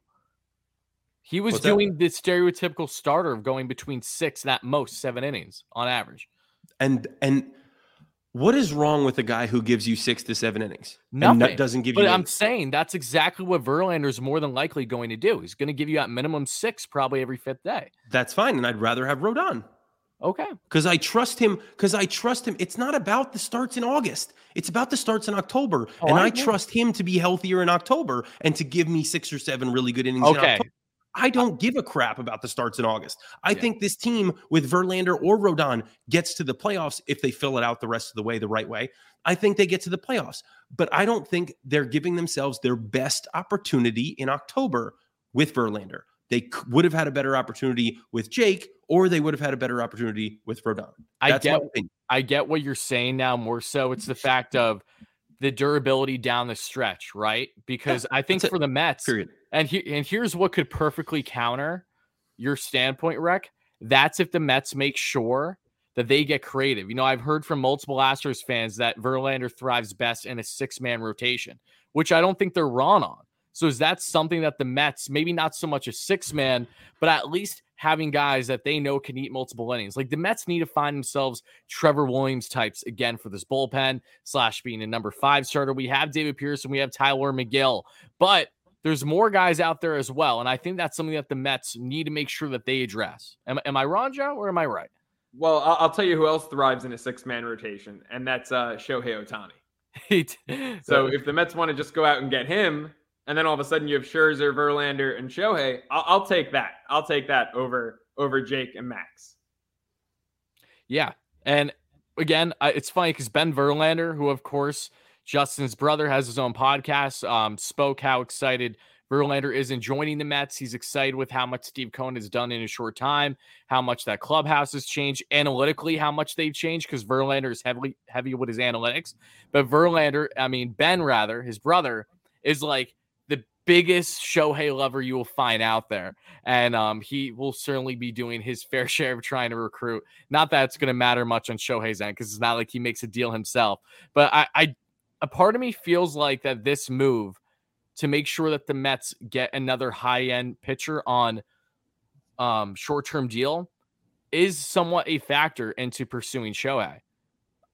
He was What's doing that? the stereotypical starter of going between six and at most seven innings on average. And and what is wrong with a guy who gives you six to seven innings? Nothing. doesn't give but you. But I'm saying that's exactly what Verlander is more than likely going to do. He's going to give you at minimum six probably every fifth day. That's fine, and I'd rather have Rodon. Okay. Because I trust him. Because I trust him. It's not about the starts in August. It's about the starts in October. Oh, and I, I trust him to be healthier in October and to give me six or seven really good innings. Okay. I don't give a crap about the starts in August. I yeah. think this team with Verlander or Rodon gets to the playoffs if they fill it out the rest of the way the right way. I think they get to the playoffs, but I don't think they're giving themselves their best opportunity in October with Verlander. They would have had a better opportunity with Jake, or they would have had a better opportunity with Rodon. I get, I get what you're saying now. More so, it's the fact of the durability down the stretch, right? Because yeah, I think for the Mets, period. And he, and here's what could perfectly counter your standpoint, Rec. That's if the Mets make sure that they get creative. You know, I've heard from multiple Astros fans that Verlander thrives best in a six man rotation, which I don't think they're wrong on. So is that something that the Mets, maybe not so much a six man, but at least having guys that they know can eat multiple innings? Like the Mets need to find themselves Trevor Williams types again for this bullpen slash being a number five starter. We have David Peterson, we have Tylor Megill, but there's more guys out there as well. And I think that's something that the Mets need to make sure that they address. Am, am I wrong, Joe, or am I right? Well, I'll, I'll tell you who else thrives in a six man rotation, and that's uh, Shohei Ohtani. so if the Mets want to just go out and get him, and then all of a sudden you have Scherzer, Verlander, and Shohei. I'll, I'll take that. I'll take that over over Jake and Max. Yeah, and again, it's funny because Ben Verlander, who of course Justin's brother has his own podcast, um, spoke how excited Verlander isn't joining the Mets. He's excited with how much Steve Cohen has done in a short time, how much that clubhouse has changed analytically, how much they've changed because Verlander is heavily heavy with his analytics. But Verlander, I mean Ben rather, his brother is like biggest Shohei lover you will find out there, and um, he will certainly be doing his fair share of trying to recruit. Not that it's going to matter much on Shohei's end because it's not like he makes a deal himself, but I, I a part of me feels like that this move to make sure that the Mets get another high end pitcher on um, short term deal is somewhat a factor into pursuing Shohei.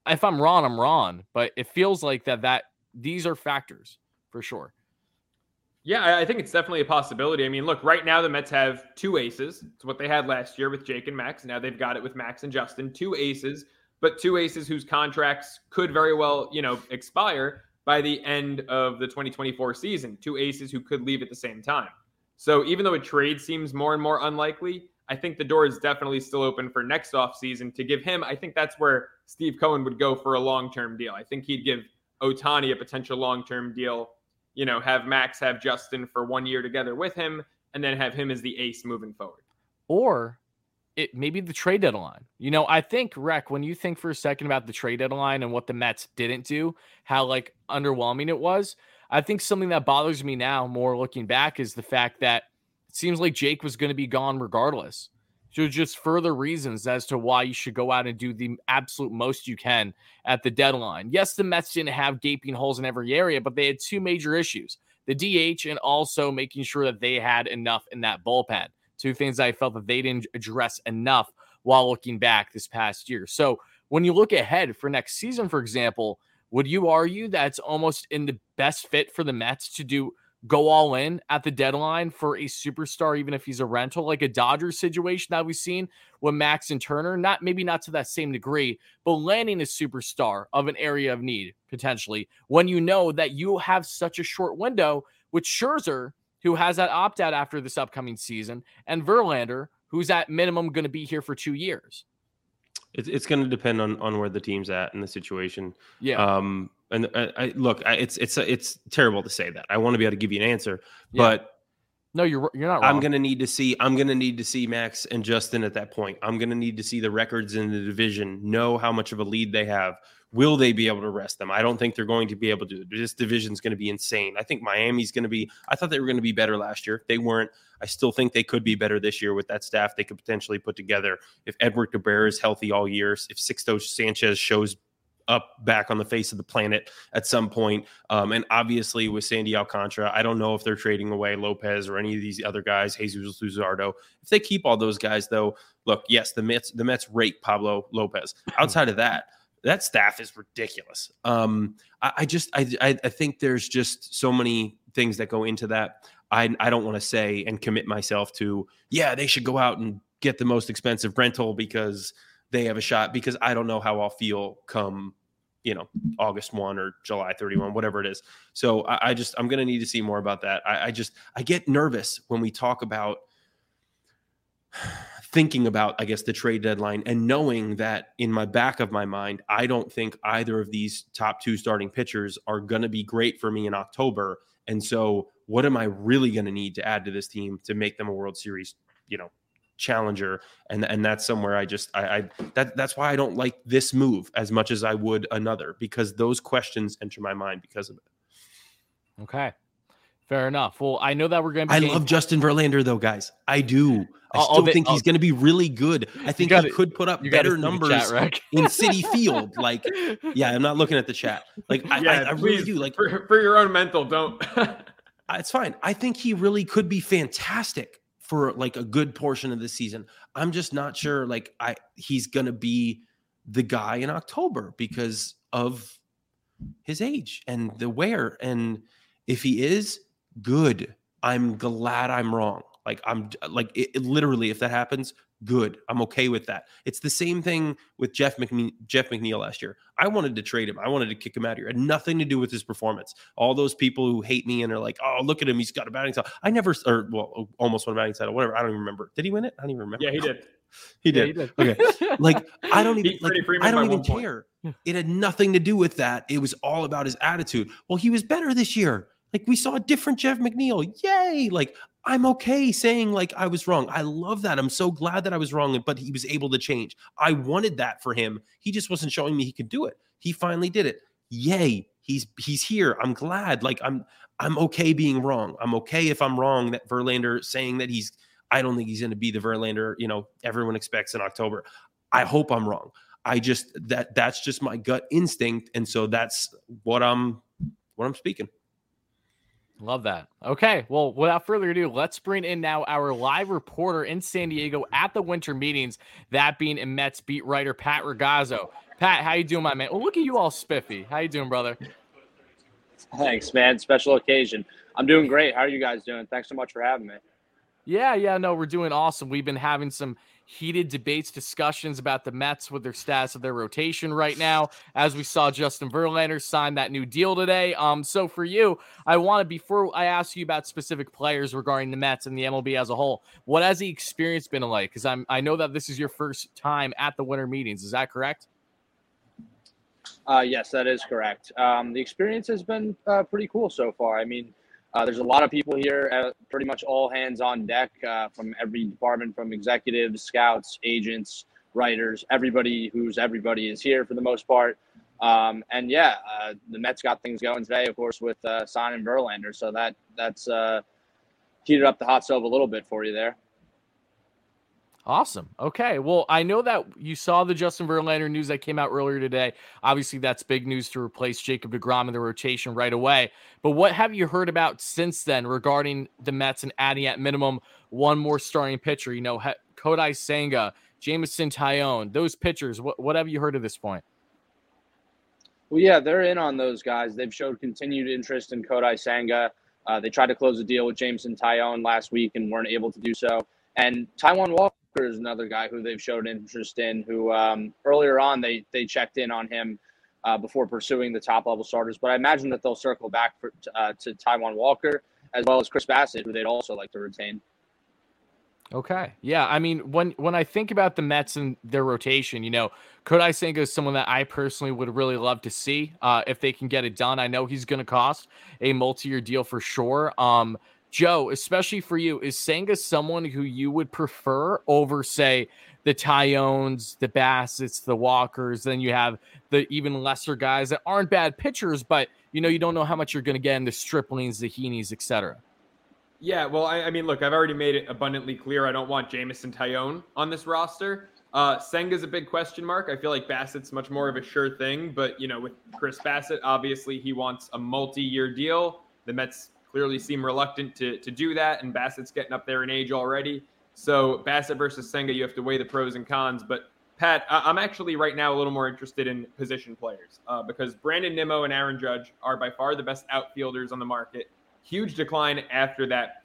If I'm wrong, I'm wrong, but it feels like that that these are factors for sure. Yeah, I think it's definitely a possibility. I mean, look, right now the Mets have two aces. It's what they had last year with Jake and Max. Now they've got it with Max and Justin, two aces, but two aces whose contracts could very well, you know, expire by the end of the 2024 season. Two aces who could leave at the same time. So even though a trade seems more and more unlikely, I think the door is definitely still open for next offseason to give him. I think that's where Steve Cohen would go for a long term deal. I think he'd give Ohtani a potential long term deal. You know, have Max have Justin for one year together with him, and then have him as the ace moving forward. Or it maybe the trade deadline. You know, I think Rec, when you think for a second about the trade deadline and what the Mets didn't do, how like underwhelming it was, I think something that bothers me now, more looking back, is the fact that it seems like Jake was going to be gone regardless. So just further reasons as to why you should go out and do the absolute most you can at the deadline. Yes, the Mets didn't have gaping holes in every area, but they had two major issues: the DH and also making sure that they had enough in that bullpen. Two things I felt that they didn't address enough while looking back this past year. So when you look ahead for next season, for example, would you argue that's almost in the best fit for the Mets to do go all in at the deadline for a superstar, even if he's a rental, like a Dodgers situation that we've seen with Max and Turner? Not maybe not to that same degree, but landing a superstar of an area of need potentially when you know that you have such a short window with Scherzer who has that opt out after this upcoming season, and Verlander, who's at minimum going to be here for two years. It's, it's going to depend on on where the team's at in the situation. Yeah. Um. And I, I look, I, it's it's it's terrible to say that. I want to be able to give you an answer, yeah. but no, you're you're not. Wrong. I'm going to need to see. I'm to need to see Max and Justin at that point. I'm going to need to see the records in the division, know how much of a lead they have, Will they be able to rest them? I don't think they're going to be able to. This division's going to be insane. I think Miami's going to be. I thought they were going to be better last year. They weren't. I still think they could be better this year with that staff they could potentially put together. If Edward Cabrera is healthy all year, if Sixto Sanchez shows up back on the face of the planet at some point. Um, and obviously with Sandy Alcantara, I don't know if they're trading away Lopez or any of these other guys, Jesus Luzardo. If they keep all those guys, though, look, yes, the Mets the Mets rate Pablo Lopez. Outside of that, that staff is ridiculous. Um, I, I just I, I, I think there's just so many things that go into that. I I don't want to say and commit myself to yeah they should go out and get the most expensive rental because they have a shot because I don't know how I'll feel come you know August one or July thirty one whatever it is. So I, I just I'm gonna need to see more about that. I, I just I get nervous when we talk about thinking about, I guess, the trade deadline and knowing that in my back of my mind, I don't think either of these top two starting pitchers are going to be great for me in October. And so, what am I really going to need to add to this team to make them a World Series, you know, challenger? And and that's somewhere I just I, I that that's why I don't like this move as much as I would another because those questions enter my mind because of it. Okay. Fair enough. Well, I know that we're going to. I love Justin Verlander, though, guys. I do. I still they, think he's going to be really good. I think gotta, he could put up better numbers chat, in Citi Field. Like, yeah, I'm not looking at the chat. Like, I, yeah, I, I really do. Like, for, for your own mental, don't. it's fine. I think he really could be fantastic for like a good portion of the season. I'm just not mm. sure. Like, I he's going to be the guy in October because of his age and the wear. And if he is, good. I'm glad I'm wrong. Like I'm like it, it, literally, if that happens, good. I'm okay with that. It's the same thing with Jeff McNeil, Jeff McNeil last year. I wanted to trade him. I wanted to kick him out of here. It had nothing to do with his performance. All those people who hate me and are like, "Oh, look at him. He's got a batting title." I never, or well, almost won a batting title. Whatever. I don't even remember. Did he win it? I don't even remember. Yeah, he did. He did. Yeah, he did. Okay. like I don't even like, I don't even care. It had nothing to do with that. It was all about his attitude. Well, he was better this year. Like we saw a different Jeff McNeil. Yay! Like I'm okay saying like I was wrong. I love that. I'm so glad that I was wrong, but he was able to change. I wanted that for him. He just wasn't showing me he could do it. He finally did it. Yay! He's he's here. I'm glad. Like I'm I'm okay being wrong. I'm okay if I'm wrong that Verlander saying that he's I don't think he's going to be the Verlander, you know, everyone expects in October. I hope I'm wrong. I just that that's just my gut instinct and so that's what I'm what I'm speaking. Love that. Okay. Well, without further ado, let's bring in now our live reporter in San Diego at the winter meetings, that being a Mets beat writer Pat Ragazzo. Pat, how you doing, my man? Well, look at you all spiffy. How you doing, brother? Thanks, man. Special occasion. I'm doing great. How are you guys doing? Thanks so much for having me. Yeah, yeah, no, we're doing awesome. We've been having some heated debates, discussions about the Mets with their status of their rotation right now. As we saw Justin Verlander sign that new deal today. Um, so for you, I want to before I ask you about specific players regarding the Mets and the MLB as a whole, what has the experience been like? Because I'm I know that this is your first time at the winter meetings. Is that correct? Uh, yes, that is correct. Um, the experience has been uh, pretty cool so far. I mean, uh, there's a lot of people here, uh, pretty much all hands on deck uh, from every department, from executives, scouts, agents, writers, everybody who's everybody is here for the most part. Um, and yeah, uh, the Mets got things going today, of course, with uh, signing Verlander. So that that's uh, heated up the hot stove a little bit for you there. Awesome. Okay. Well, I know that you saw the Justin Verlander news that came out earlier today. Obviously, that's big news to replace Jacob DeGrom in the rotation right away. But what have you heard about since then regarding the Mets and adding at minimum one more starting pitcher? You know, Kodai Senga, Jameson Taillon, those pitchers. What, what have you heard at this point? Well, yeah, they're in on those guys. They've showed continued interest in Kodai Senga. Uh, they tried to close a deal with Jameson Taillon last week and weren't able to do so. And Taijuan Walker is another guy who they've showed interest in. Who um, earlier on they they checked in on him uh, before pursuing the top level starters. But I imagine that they'll circle back for, uh, to Taijuan Walker as well as Chris Bassitt, who they'd also like to retain. Okay. Yeah. I mean, when when I think about the Mets and their rotation, you know, Kodai Senga is someone that I personally would really love to see uh, if they can get it done. I know he's going to cost a multi-year deal for sure. Um, Joe, especially for you, is Senga someone who you would prefer over, say, the Taillons, the Bassitts, the Walkers? Then you have the even lesser guys that aren't bad pitchers, but you know you don't know how much you're going to get in the Striplings, the Heaney's, etc. Yeah, well, I, I, mean, look, I've already made it abundantly clear. I don't want Jameson Taillon on this roster. Uh, Senga's a big question mark. I feel like Bassitt's much more of a sure thing, but you know, with Chris Bassitt, obviously he wants a multi-year deal. The Mets clearly seem reluctant to, to do that, and Bassitt's getting up there in age already. So Bassett versus Senga, you have to weigh the pros and cons. But Pat, I- am actually right now a little more interested in position players uh, because Brandon Nimmo and Aaron Judge are by far the best outfielders on the market. Huge decline after that.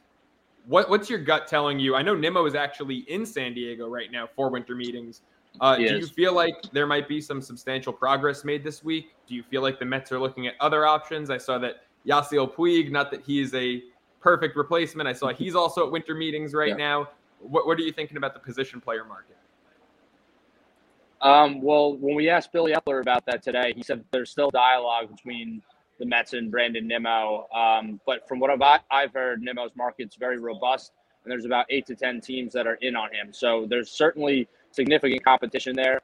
What, what's your gut telling you? I know Nimmo is actually in San Diego right now for winter meetings. Uh, do you feel like there might be some substantial progress made this week? Do you feel like the Mets are looking at other options? I saw that Yasiel Puig. Not that he is a perfect replacement. I saw he's also at winter meetings right yeah. now. What, what are you thinking about the position player market? Um, well, when we asked Billy Eppler about that today, he said there's still dialogue between the Mets and Brandon Nimmo. Um, but from what I've, I've heard, Nimmo's market's very robust, and there's about eight to 10 teams that are in on him. So there's certainly significant competition there.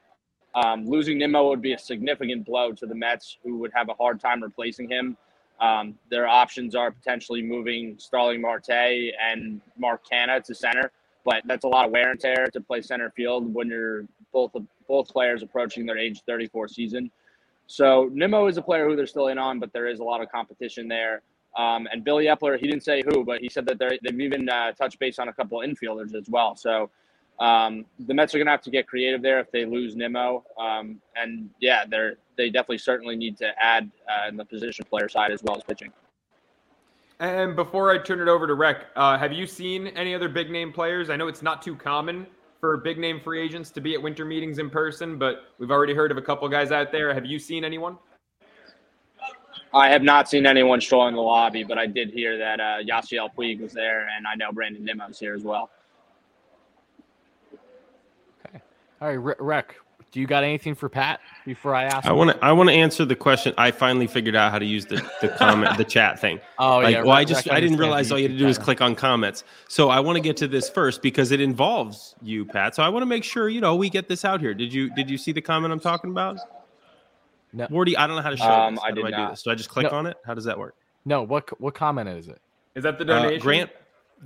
Um, losing Nimmo would be a significant blow to the Mets, who would have a hard time replacing him. Um, their options are potentially moving Starling Marte and Mark Canha to center, but that's a lot of wear and tear to play center field when you're both both players approaching their age 34 season. So Nimmo is a player who they're still in on, but there is a lot of competition there. Um, and Billy Eppler, he didn't say who, but he said that they've even uh, touched base on a couple infielders as well. So um, the Mets are going to have to get creative there if they lose Nimmo. Um, and yeah, they're they definitely certainly need to add uh, in the position player side as well as pitching. And before I turn it over to Rec, uh, have you seen any other big name players? I know it's not too common for big name free agents to be at winter meetings in person, but we've already heard of a couple guys out there. Have you seen anyone? I have not seen anyone strolling the lobby, but I did hear that uh, Yasiel Puig was there, and I know Brandon Nimmo's here as well. Okay. All right, Rec do you got anything for Pat before I ask? I want to I want to answer the question. I finally figured out how to use the the comment the chat thing. Oh like, yeah. Well, I just I didn't realize all you had to do is click on comments. So I want to get to this first because it involves you, Pat. So I want to make sure you know we get this out here. Did you did you see the comment I'm talking about? No. Wardy, I don't know how to show um, this. How I do I not. do this? Do I just click no. on it? How does that work? No. What what comment is it? Is that the donation? Uh, Grant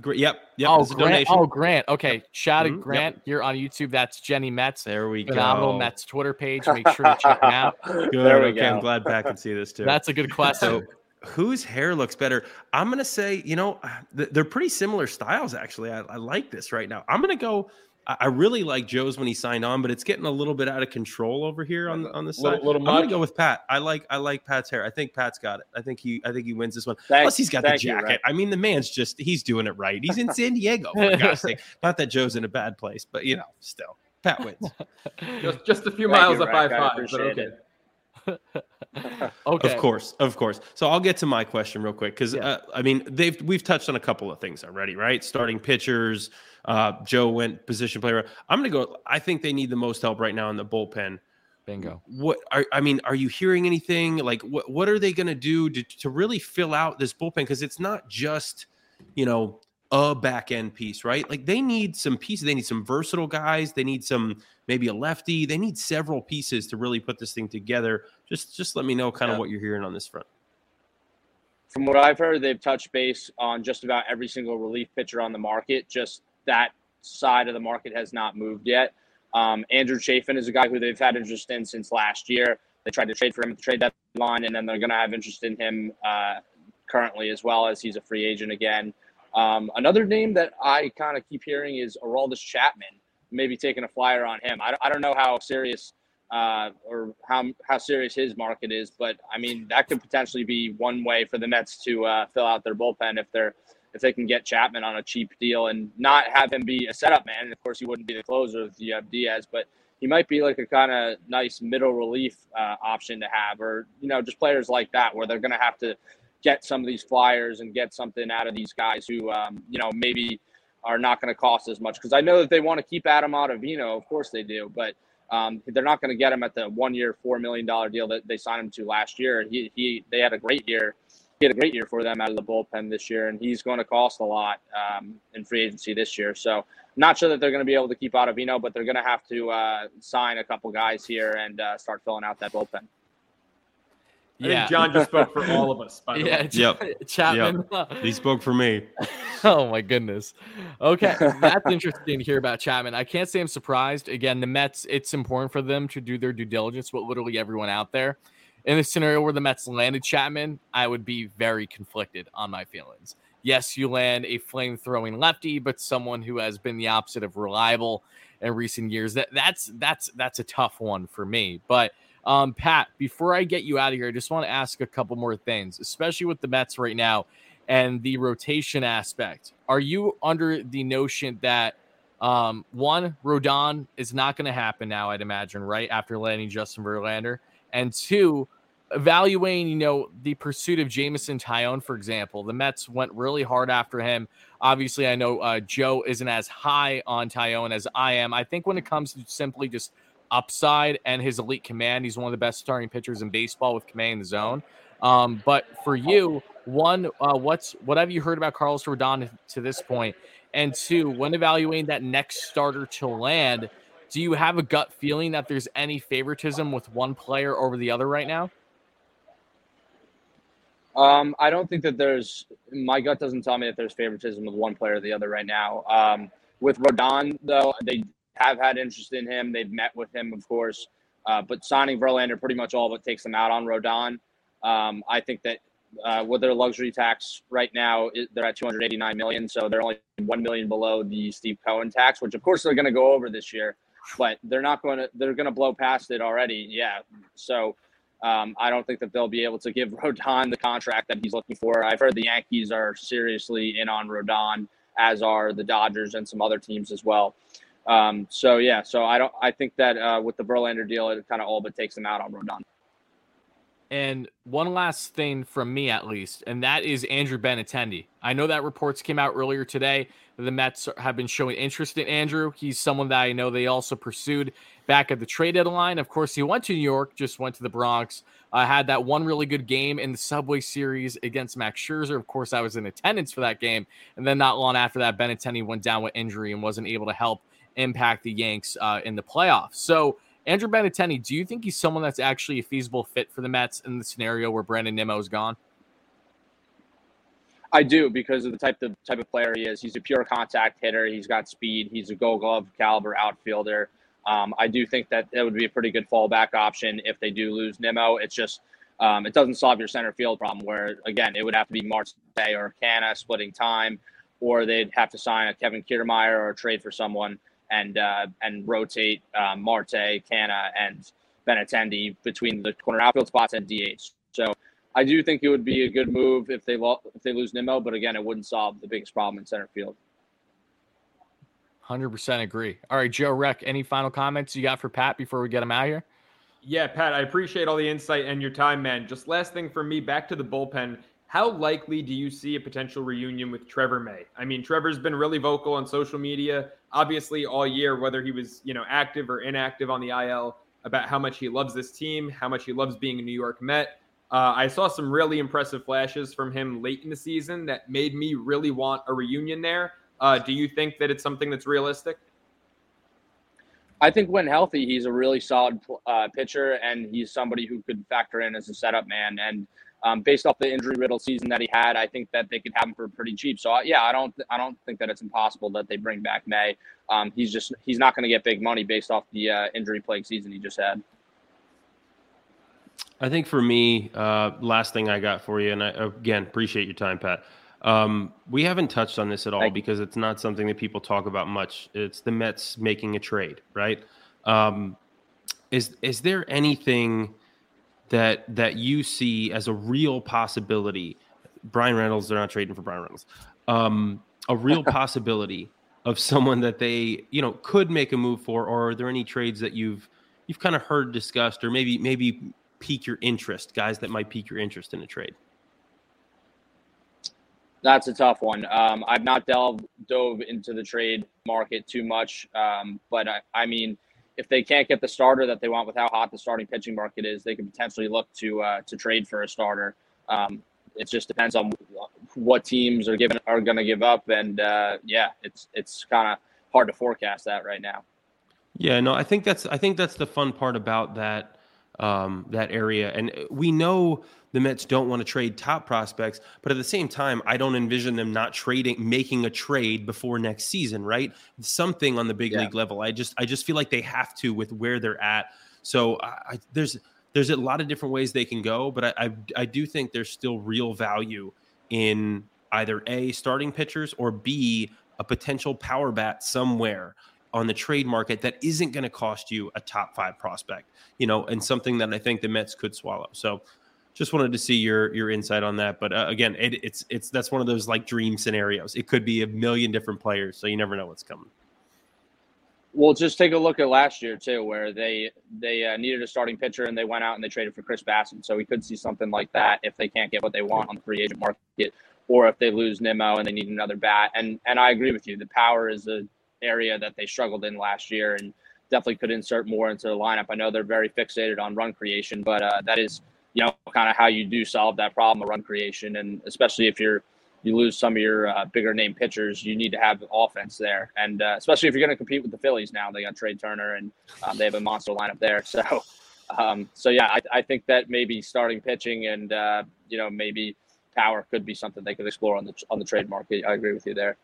Yep. Yep. Oh, Grant. Oh, Grant. Okay. Shout mm-hmm. out Grant. Yep. You're on YouTube. That's Jenny Metz. There we Phenomenal go. Metz Twitter page. Make sure to check them out. Good. There we okay. Go. I'm glad Pat can see this too. That's a good question. So, whose hair looks better? I'm gonna say, you know, they're pretty similar styles. Actually, I, I like this right now. I'm gonna go I really like Joe's when he signed on, but it's getting a little bit out of control over here on on the side. Little, little I'm gonna go with Pat. I like I like Pat's hair. I think Pat's got it. I think he I think he wins this one. Thanks, Plus he's got the jacket. You, I mean, the man's just he's doing it right. He's in San Diego. For God's sake. Not that Joe's in a bad place, but you know, still Pat wins. just, just a few Thank miles you, up I five, but okay. okay. Of course, of course. So I'll get to my question real quick because yeah. uh, I mean they've we've touched on a couple of things already, right? Starting pitchers. Uh, Joe went position player. I'm going to go. I think they need the most help right now in the bullpen. Bingo. What are I mean? Are you hearing anything? Like what what are they going to do to to really fill out this bullpen? Because it's not just you know a back end piece, right? Like they need some pieces. They need some versatile guys. They need some maybe a lefty. They need several pieces to really put this thing together. Just just let me know kind yeah. of what you're hearing on this front. From what I've heard, they've touched base on just about every single relief pitcher on the market. Just that side of the market has not moved yet. Um, Andrew Chafin is a guy who they've had interest in since last year. They tried to trade for him at the trade deadline, and then they're going to have interest in him uh, currently as well as he's a free agent again. Um, another name that I kind of keep hearing is Aroldis Chapman, maybe taking a flyer on him. I, I don't know how serious uh, or how how serious his market is, but I mean that could potentially be one way for the Mets to uh, fill out their bullpen if they're if they can get Chapman on a cheap deal and not have him be a setup man. And of course, he wouldn't be the closer if you have Diaz, but he might be like a kind of nice middle relief uh, option to have, or you know, just players like that where they're going to have to get some of these flyers and get something out of these guys who, um, you know, maybe are not going to cost as much. Because I know that they want to keep Adam Ottavino, of course they do, but um, they're not going to get him at the one-year, four million dollar deal that they signed him to last year. He, he they had a great year he had a great year for them out of the bullpen this year, and he's going to cost a lot um, in free agency this year. So, not sure that they're going to be able to keep out Ottavino, but they're going to have to uh, sign a couple guys here and uh, start filling out that bullpen. yeah, John just spoke for all of us. By the yeah, way. Yep. Chapman. Yep. he spoke for me. oh my goodness. Okay, that's interesting to hear about Chapman. I can't say I'm surprised. Again, the Mets. It's important for them to do their due diligence with literally everyone out there in the scenario where the Mets landed Chapman, I would be very conflicted on my feelings. Yes, you land a flame throwing lefty, but someone who has been the opposite of reliable in recent years. That that's that's that's a tough one for me. But um, Pat, before I get you out of here, I just want to ask a couple more things, especially with the Mets right now and the rotation aspect. Are you under the notion that um, one, Rodon is not going to happen now, I'd imagine, right after landing Justin Verlander? And two, evaluating, you know, the pursuit of Jameson Taillon, for example. The Mets went really hard after him. Obviously, I know uh, Joe isn't as high on Taillon as I am. I think when it comes to simply just upside and his elite command, he's one of the best starting pitchers in baseball with command in the zone. Um, but for you, one, uh, what's what have you heard about Carlos Rodon to this point? And two, when evaluating that next starter to land, do you have a gut feeling that there's any favoritism with one player over the other right now? Um, I don't think that there's my gut doesn't tell me that there's favoritism with one player or the other right now. Um, with Rodon, though, they have had interest in him. They've met with him, of course, uh, but signing Verlander pretty much all but takes them out on Rodon. Um, I think that uh, with their luxury tax right now, they're at 289 million, so they're only one million below the Steve Cohen tax, which of course they're going to go over this year but they're not going to they're going to blow past it already. Yeah, so um, I don't think that they'll be able to give Rodon the contract that he's looking for. I've heard the Yankees are seriously in on Rodon, as are the Dodgers and some other teams as well. Um, so yeah, so I don't. I think that uh, with the Verlander deal, it kind of all but takes them out on Rodon. And one last thing from me, at least, and that is Andrew Benintendi. I know that reports came out earlier today the Mets have been showing interest in Andrew. He's someone that I know they also pursued back at the trade deadline. Of course, he went to New York, just went to the Bronx. I uh, had that one really good game in the Subway Series against Max Scherzer. Of course, I was in attendance for that game. And then not long after that, Benintendi went down with injury and wasn't able to help impact the Yanks uh, in the playoffs. So, Andrew Benintendi, do you think he's someone that's actually a feasible fit for the Mets in the scenario where Brandon Nimmo is gone? I do because of the type of type of player he is. He's a pure contact hitter. He's got speed. He's a Gold Glove caliber outfielder. Um, I do think that that would be a pretty good fallback option if they do lose Nimmo. It's just um, it doesn't solve your center field problem. Where again, it would have to be Marte or Canha splitting time, or they'd have to sign a Kevin Kiermaier or trade for someone and uh, and rotate um, Marte, Canha, and Benintendi between the corner outfield spots and DH. So I do think it would be a good move if they lo- if they lose Nimmo, but again, it wouldn't solve the biggest problem in center field. 100% agree. All right, Joe Rec, any final comments you got for Pat before we get him out here? Yeah, Pat, I appreciate all the insight and your time, man. Just last thing for me, back to the bullpen. How likely do you see a potential reunion with Trevor May? I mean, Trevor's been really vocal on social media, obviously all year, whether he was, you know, active or inactive on the IL, about how much he loves this team, how much he loves being a New York Met. Uh, I saw some really impressive flashes from him late in the season that made me really want a reunion there. Uh, do you think that it's something that's realistic? I think when healthy, he's a really solid uh, pitcher, and he's somebody who could factor in as a setup man. And um, based off the injury riddled season that he had, I think that they could have him for pretty cheap. So yeah, I don't, I don't think that it's impossible that they bring back May. Um, he's just, he's not going to get big money based off the uh, injury plague season he just had. I think for me, uh, last thing I got for you, and I again appreciate your time, Pat. Um, we haven't touched on this at all because it's not something that people talk about much. It's the Mets making a trade, right? Um, is is there anything that that you see as a real possibility? Bryan Reynolds, they're not trading for Bryan Reynolds. Um, a real possibility of someone that they you know could make a move for, or are there any trades that you've you've kind of heard discussed, or maybe maybe pique your interest, guys that might pique your interest in a trade? That's a tough one. Um, I've not delved dove into the trade market too much, um, but I, I, mean, if they can't get the starter that they want with how hot the starting pitching market is, they could potentially look to uh, to trade for a starter. Um, it just depends on what teams are given are going to give up, and uh, yeah, it's it's kind of hard to forecast that right now. Yeah, no, I think that's I think that's the fun part about that um, that area. And we know the Mets don't want to trade top prospects, but at the same time, I don't envision them not trading, making a trade before next season, right? Something on the big yeah. league level. I just, I just feel like they have to with where they're at. So I, there's, there's a lot of different ways they can go, but I, I, I do think there's still real value in either a starting pitchers or b a potential power bat somewhere on the trade market that isn't going to cost you a top five prospect, you know, and something that I think the Mets could swallow. So just wanted to see your your insight on that. But uh, again, it, it's it's that's one of those like dream scenarios. It could be a million different players, so you never know what's coming. Well, just take a look at last year too, where they they uh, needed a starting pitcher and they went out and they traded for Chris Bassitt. So we could see something like that if they can't get what they want on the free agent market, or if they lose Nimmo and they need another bat. And and I agree with you, the power is a area that they struggled in last year and definitely could insert more into the lineup. I know they're very fixated on run creation, but uh, that is, you know, kind of how you do solve that problem of run creation. And especially if you're, you lose some of your uh, bigger name pitchers, you need to have offense there. And uh, especially if you're going to compete with the Phillies now, they got Trea Turner and um, they have a monster lineup there. So, um, so yeah, I, I, think that maybe starting pitching and, uh, you know, maybe power could be something they could explore on the, on the trade market. I agree with you there.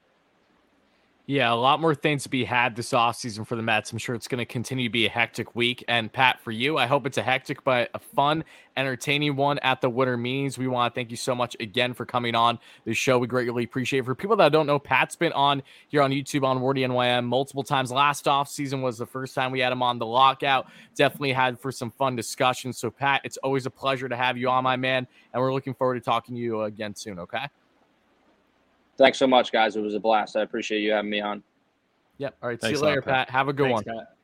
Yeah, a lot more things to be had this offseason for the Mets. I'm sure it's going to continue to be a hectic week. And Pat, for you, I hope it's a hectic but a fun, entertaining one at the winter meetings. We want to thank you so much again for coming on the show. We greatly appreciate it. For people that don't know, Pat's been on here on YouTube on Wardy NYM multiple times. Last offseason was the first time we had him on the lockout. Definitely had for some fun discussions. So, Pat, it's always a pleasure to have you on, my man. And we're looking forward to talking to you again soon, okay? Thanks so much, guys. It was a blast. I appreciate you having me on. Yep. All right. Thanks see you later, lot, Pat. Have a good Thanks, one. Pat.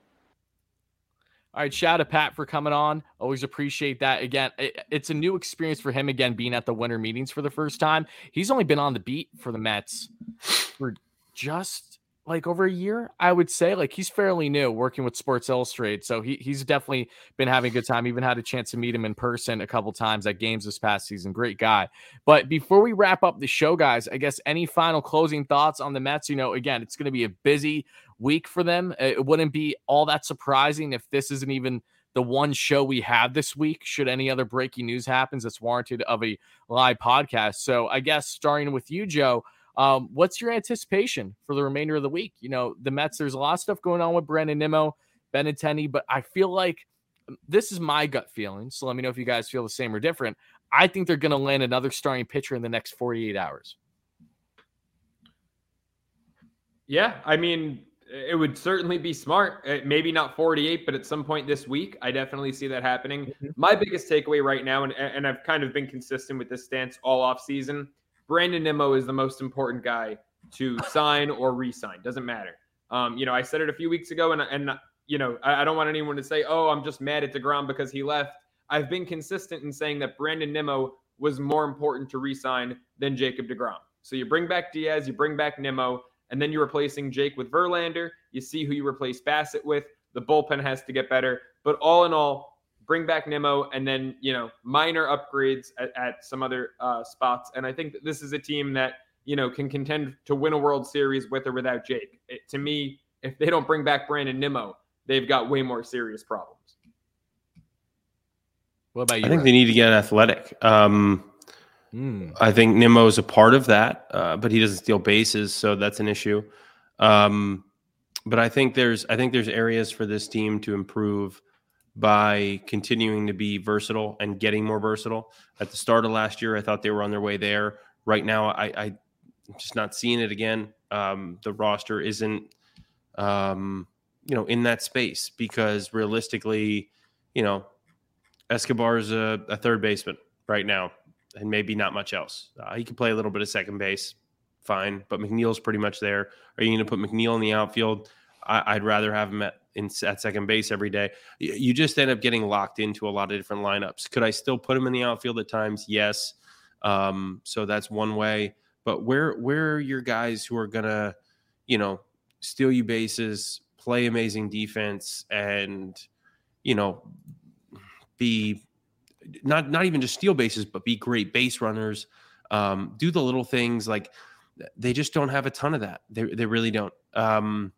All right, shout out to Pat for coming on. Always appreciate that. Again, it, it's a new experience for him again being at the winter meetings for the first time. He's only been on the beat for the Mets for just like over a year, I would say. Like he's fairly new working with Sports Illustrated. So he, he's definitely been having a good time. Even had a chance to meet him in person a couple times at games this past season. Great guy. But before we wrap up the show, guys, I guess any final closing thoughts on the Mets? You know, again, it's going to be a busy week for them. Uh, it wouldn't be all that surprising if this isn't even the one show we have this week. Should any other breaking news happens that's warranted of a live podcast. So I guess starting with you, Joe. Um, what's your anticipation for the remainder of the week? You know, the Mets, there's a lot of stuff going on with Brandon Nimmo, Benintendi, but I feel like um, this is my gut feeling. So let me know if you guys feel the same or different. I think they're going to land another starting pitcher in the next 48 hours. Yeah, I mean, it would certainly be smart. Uh, maybe not 48, but at some point this week, I definitely see that happening. Mm-hmm. My biggest takeaway right now, and, and I've kind of been consistent with this stance all off season, Brandon Nimmo is the most important guy to sign or re-sign. Doesn't matter. Um, you know, I said it a few weeks ago, and and you know, I, I don't want anyone to say, "Oh, I'm just mad at deGrom because he left." I've been consistent in saying that Brandon Nimmo was more important to re-sign than Jacob deGrom. So you bring back Diaz, you bring back Nimmo, and then you're replacing Jake with Verlander. You see who you replace Bassitt with. The bullpen has to get better, but all in all, bring back Nimmo, and then you know minor upgrades at, at some other uh, spots. And I think that this is a team that you know can contend to win a World Series with or without Jake. It, to me, if they don't bring back Brandon Nimmo, they've got way more serious problems. What about you? I think they need to get athletic. Um, mm. I think Nimmo is a part of that, uh, but he doesn't steal bases, so that's an issue. Um, but I think there's I think there's areas for this team to improve by continuing to be versatile and getting more versatile. At the start of last year, I thought they were on their way there. Right now, I, I am just not seeing it again. Um, the roster isn't, um, you know, in that space because realistically, you know, Escobar is a, a third baseman right now, and maybe not much else. Uh, he can play a little bit of second base, fine, but McNeil's pretty much there. Are you going to put McNeil in the outfield? I, would rather have him at in, at second base every day. You just end up getting locked into a lot of different lineups. Could I still put him in the outfield at times? Yes. Um, so that's one way. But where where are your guys who are gonna, you know, steal you bases, play amazing defense, and you know, be not not even just steal bases, but be great base runners. Um, do the little things like they just don't have a ton of that. They they really don't. Um,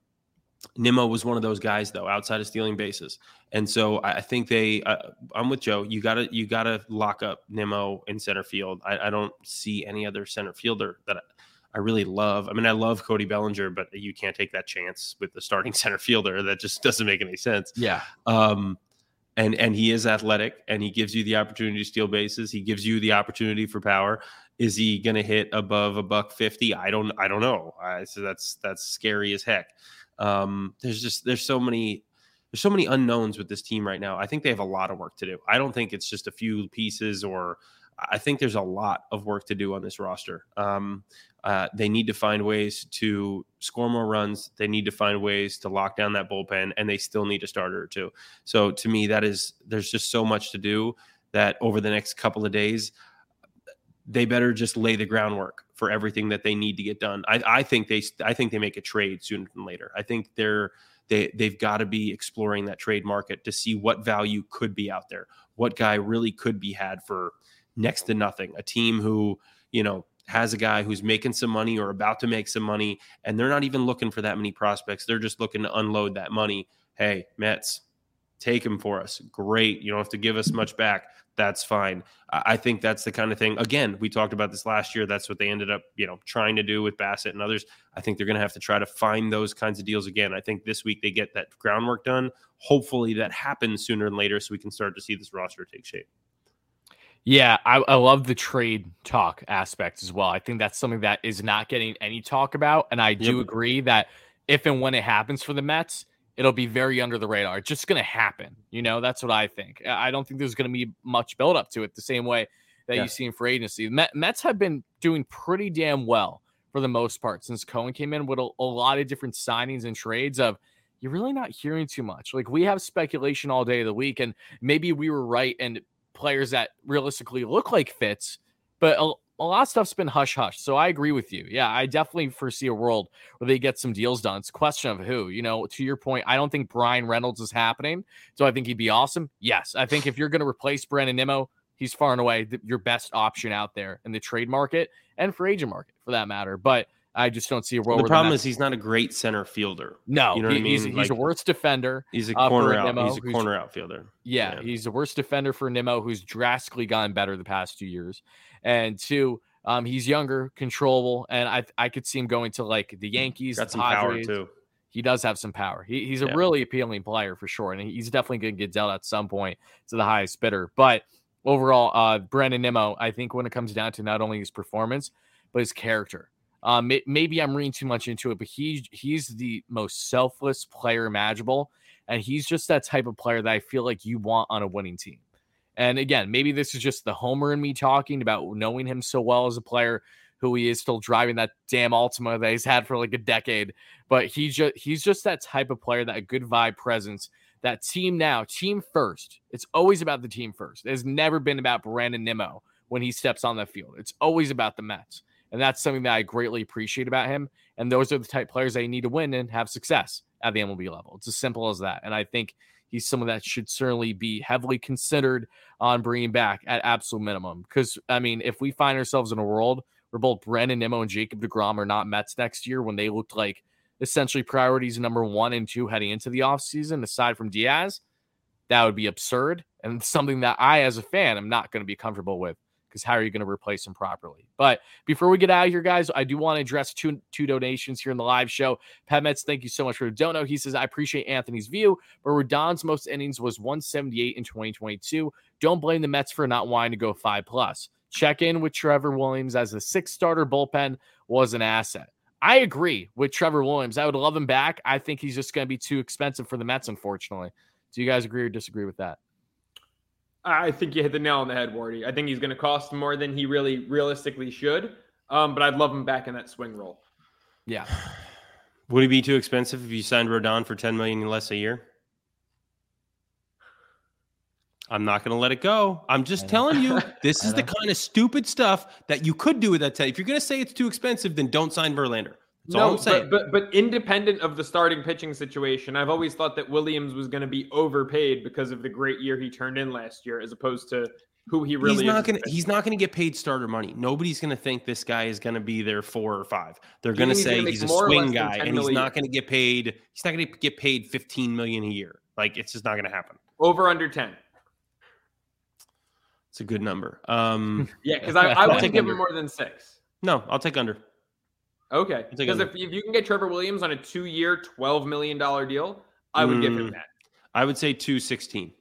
Nimmo was one of those guys though, outside of stealing bases, and so I think they. Uh, I'm with Joe. You gotta you gotta lock up Nimmo in center field. I, I don't see any other center fielder that I, I, really love. I mean, I love Cody Bellinger, but you can't take that chance with the starting center fielder. That just doesn't make any sense. Yeah. Um, and and he is athletic, and he gives you the opportunity to steal bases. He gives you the opportunity for power. Is he to hit above a buck fifty? I don't. I don't know. I, so that's that's scary as heck. Um, there's just there's so many there's so many unknowns with this team right now. I think they have a lot of work to do. I don't think it's just a few pieces or I think there's a lot of work to do on this roster. Um, uh, they need to find ways to score more runs. They need to find ways to lock down that bullpen, and they still need a starter or two. So to me, that is there's just so much to do that over the next couple of days, they better just lay the groundwork for everything that they need to get done. I, I think they I think they make a trade sooner than later. I think they're they they've got to be exploring that trade market to see what value could be out there, what guy really could be had for next to nothing. A team who you know has a guy who's making some money or about to make some money, and they're not even looking for that many prospects. They're just looking to unload that money. Hey, Mets, take him for us. Great. You don't have to give us much back that's fine. I think that's the kind of thing. Again, we talked about this last year. That's what they ended up, you know, trying to do with Bassitt and others. I think they're going to have to try to find those kinds of deals again. I think this week they get that groundwork done. Hopefully that happens sooner than later, so we can start to see this roster take shape. Yeah, I, I love the trade talk aspect as well. I think that's something that is not getting any talk about, and I do yep. agree that if and when it happens for the Mets it'll be very under the radar. It's just going to happen. You know, that's what I think. I don't think there's going to be much build up to it the same way that yeah. you see in free agency. Mets have been doing pretty damn well for the most part since Cohen came in with a, a lot of different signings and trades of you're really not hearing too much. Like we have speculation all day of the week, and maybe we were right, and players that realistically look like fits, but a, lot of stuff's been hush hush. So I agree with you. Yeah, I definitely foresee a world where they get some deals done. It's a question of who. You know, to your point, I don't think Bryan Reynolds is happening. So I think he'd be awesome. Yes, I think if you're going to replace Brandon Nimmo, he's far and away the, your best option out there in the trade market and for agent market for that matter. But I just don't see a world. The problem is he's not a great center fielder. No, you know he, what I mean. He's, he's a worse defender. He's a corner uh, out. Nimmo, he's a corner outfielder. Yeah, yeah, he's a worse defender for Nimmo, who's drastically gotten better the past two years. And two, um, he's younger, controllable, and I I could see him going to like the Yankees. Got some Padres. power too. He does have some power. He, he's a yeah. really appealing player for sure, and he's definitely going to get dealt at some point to the highest bidder. But overall, uh, Brandon Nimmo, I think when it comes down to not only his performance but his character, um, maybe I'm reading too much into it, but he he's the most selfless player imaginable, and he's just that type of player that I feel like you want on a winning team. And again, maybe this is just the homer in me talking about knowing him so well as a player, who he is still driving that damn Altima that he's had for like a decade. But he just he's just that type of player, that good vibe presence, that team now, team first. It's always about the team first. It has never been about Brandon Nimmo when he steps on the field. It's always about the Mets. And that's something that I greatly appreciate about him. And those are the type players that you need to win and have success at the MLB level. It's as simple as that. And I think he's someone that should certainly be heavily considered on bringing back at absolute minimum. Because, I mean, if we find ourselves in a world where both Brandon Nimmo and Jacob deGrom are not Mets next year when they looked like essentially priorities number one and two heading into the offseason, aside from Diaz, that would be absurd and something that I, as a fan, am not going to be comfortable with because how are you going to replace him properly? But before we get out of here, guys, I do want to address two two donations here in the live show. Pat Metz, thank you so much for the dono. He says, I appreciate Anthony's view, but Rodon's most innings was 178 in 2022. Don't blame the Mets for not wanting to go five plus. Check in with Trevor Williams as the six starter bullpen was an asset. I agree with Trevor Williams. I would love him back. I think he's just going to be too expensive for the Mets, unfortunately. Do you guys agree or disagree with that? I think you hit the nail on the head, Wardy. I think he's going to cost more than he really realistically should. Um, but I'd love him back in that swing role. Yeah. Would he be too expensive if you signed Rodon for 10 million less a year? I'm not going to let it go. I'm just telling you, this is the kind of stupid stuff that you could do with that. If you're going to say it's too expensive, then don't sign Verlander. That's no, but, but but independent of the starting pitching situation, I've always thought that Williams was going to be overpaid because of the great year he turned in last year, as opposed to who he really he's not going to he's not going to get paid starter money. Nobody's going to think this guy is going to be there four or five. They're going to say he's a swing guy and he's not going to get paid. He's not going to get paid 15 million a year. Like it's just not going to happen. Over under 10. It's a good number. Um, yeah, because I, I wouldn't give under. him more than six. No, I'll take under. Okay. Because if, if you can get Trevor Williams on a two year, $12 million deal, I would mm, give him mm, that. I would say 216.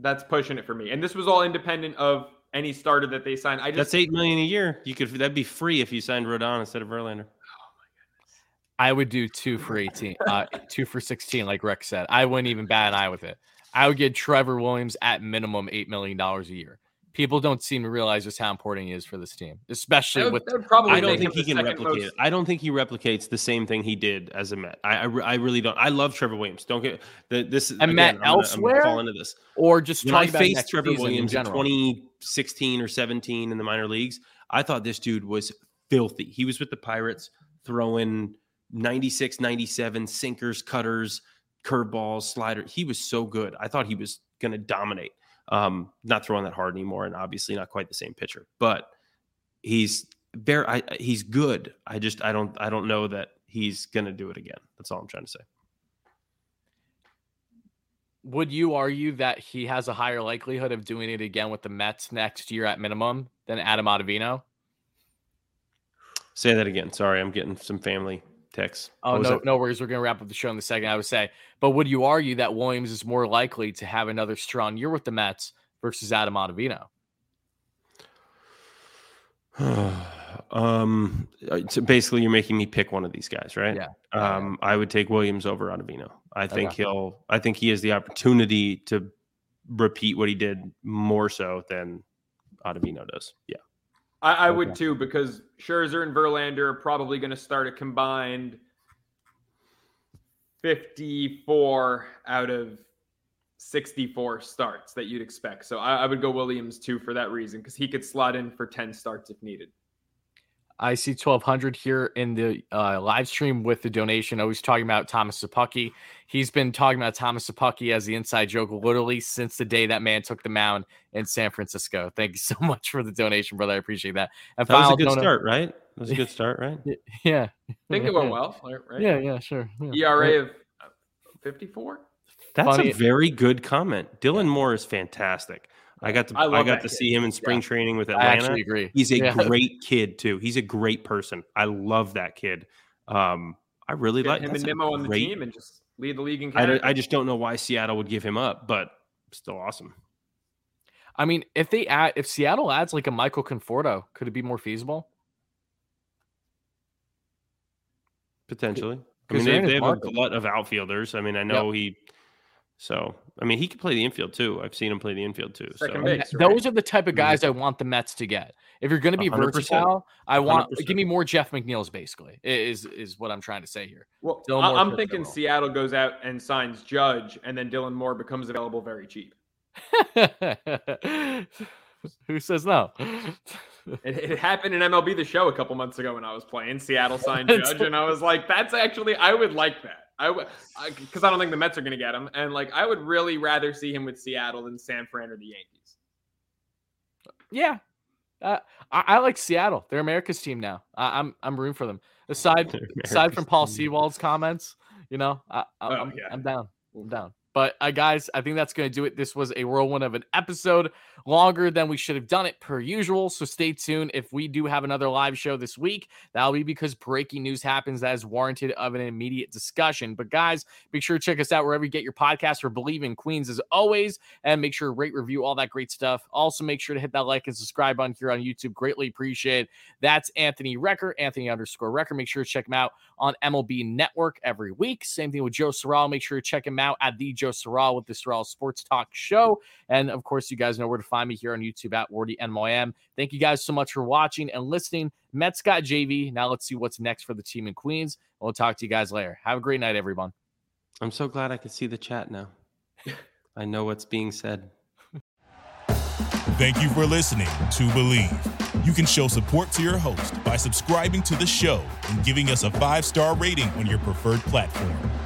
That's pushing it for me. And this was all independent of any starter that they signed. I just That's eight million a year. You could that'd be free if you signed Rodon instead of Verlander. Oh my goodness. I would do two for 18, uh, two for 16, like Rec said. I wouldn't even bat an eye with it. I would get Trevor Williams at minimum $8 million a year people don't seem to realize just how important he is for this team, especially would, with. Probably I don't think he can replicate most... I don't think he replicates the same thing he did as a Met. I, I, I really don't. I love Trevor Williams. Don't get the, this. A Met elsewhere, fall into this, or just when I faced Trevor Williams in, in 2016 or 17 in the minor leagues. I thought this dude was filthy. He was with the Pirates throwing 96, 97 sinkers, cutters, curveballs, slider. He was so good. I thought he was going to dominate. Um, not throwing that hard anymore, and obviously not quite the same pitcher, but he's very I, he's good. I just I don't I don't know that he's gonna do it again. That's all I'm trying to say. Would you argue that he has a higher likelihood of doing it again with the Mets next year at minimum than Adam Ottavino? Say that again. Sorry, I'm getting some family Oh no, no worries. We're gonna wrap up the show in the second. I would say, but would you argue that Williams is more likely to have another strong year with the Mets versus Adam Ottavino? um, uh, so basically, you're making me pick one of these guys, right? Yeah. Um, I would take Williams over Ottavino. I think okay. he'll. I think he has the opportunity to repeat what he did more so than Ottavino does. Yeah. I, I okay. would too because Scherzer and Verlander are probably going to start a combined 54 out of 64 starts that you'd expect. So I, I would go Williams too for that reason because he could slot in for 10 starts if needed. I see 1200 here in the uh, live stream with the donation. I was talking about Thomas Szapucki. He's been talking about Thomas Szapucki as the inside joke literally since the day that man took the mound in San Francisco. Thank you so much for the donation, brother. I appreciate that. And that was a good donor- start, right? That was a good start, right? yeah. I think it went well, right? Yeah, yeah, sure. Yeah. ERA of 54. That's Funny. a very good comment. Dylan Moore is fantastic. I got to I, I got to kid. see him in spring yeah. training with Atlanta. I actually agree. He's a yeah. great kid too. He's a great person. I love that kid. Um, I really Get like him and Nimmo on the team and just lead the league in. I, I just don't know why Seattle would give him up, but still awesome. I mean, if they add, if Seattle adds like a Michael Conforto, could it be more feasible? Potentially. I mean, they, they have a glut of outfielders. I mean, I know yep. he so, I mean, he could play the infield too. I've seen him play the infield too. Second so. base, right? Those are the type of mm-hmm. guys mm-hmm. I want the Mets to get. If you're going to be 100%. versatile, I want 100%. give me more Jeff McNeil's. Basically, is is what I'm trying to say here. Well, I'm thinking Seattle goes out and signs Judge, and then Dylan Moore becomes available very cheap. Who says no? It, it, happened in MLB the Show a couple months ago when I was playing. Seattle signed Judge, and I was like, "That's actually I would like that." I would because I, I, don't think the Mets are going to get him, and like I would really rather see him with Seattle than San Fran or the Yankees. Yeah, uh, I, I, like Seattle. They're America's team now. I, am I'm, I'm rooting for them. Aside aside from Paul Sewald's comments, you know, I, I, am oh, yeah. I'm down. I'm down. But uh, guys, I think that's going to do it. This was a whirlwind of an episode, longer than we should have done it per usual. So stay tuned. If we do have another live show this week, that'll be because breaking news happens that is warranted of an immediate discussion. But guys, make sure to check us out wherever you get your podcast for Bleav in Queens as always, and make sure to rate, review, all that great stuff. Also, make sure to hit that like and subscribe button here on YouTube. Greatly appreciate. It. That's Anthony Recker, Anthony underscore Recker. Make sure to check him out on MLB Network every week. Same thing with Joe Sorrell. Make sure to check him out at the Joe Sorrell with the Sorrell Sports Talk Show. And of course, you guys know where to find me here on YouTube at Wardy NYM. Thank you guys so much for watching and listening. Mets got JV. Now let's see what's next for the team in Queens. We'll talk to you guys later. Have a great night, everyone. I'm so glad I can see the chat now. I know what's being said. Thank you for listening to Bleav. You can show support to your host by subscribing to the show and giving us a five star rating on your preferred platform.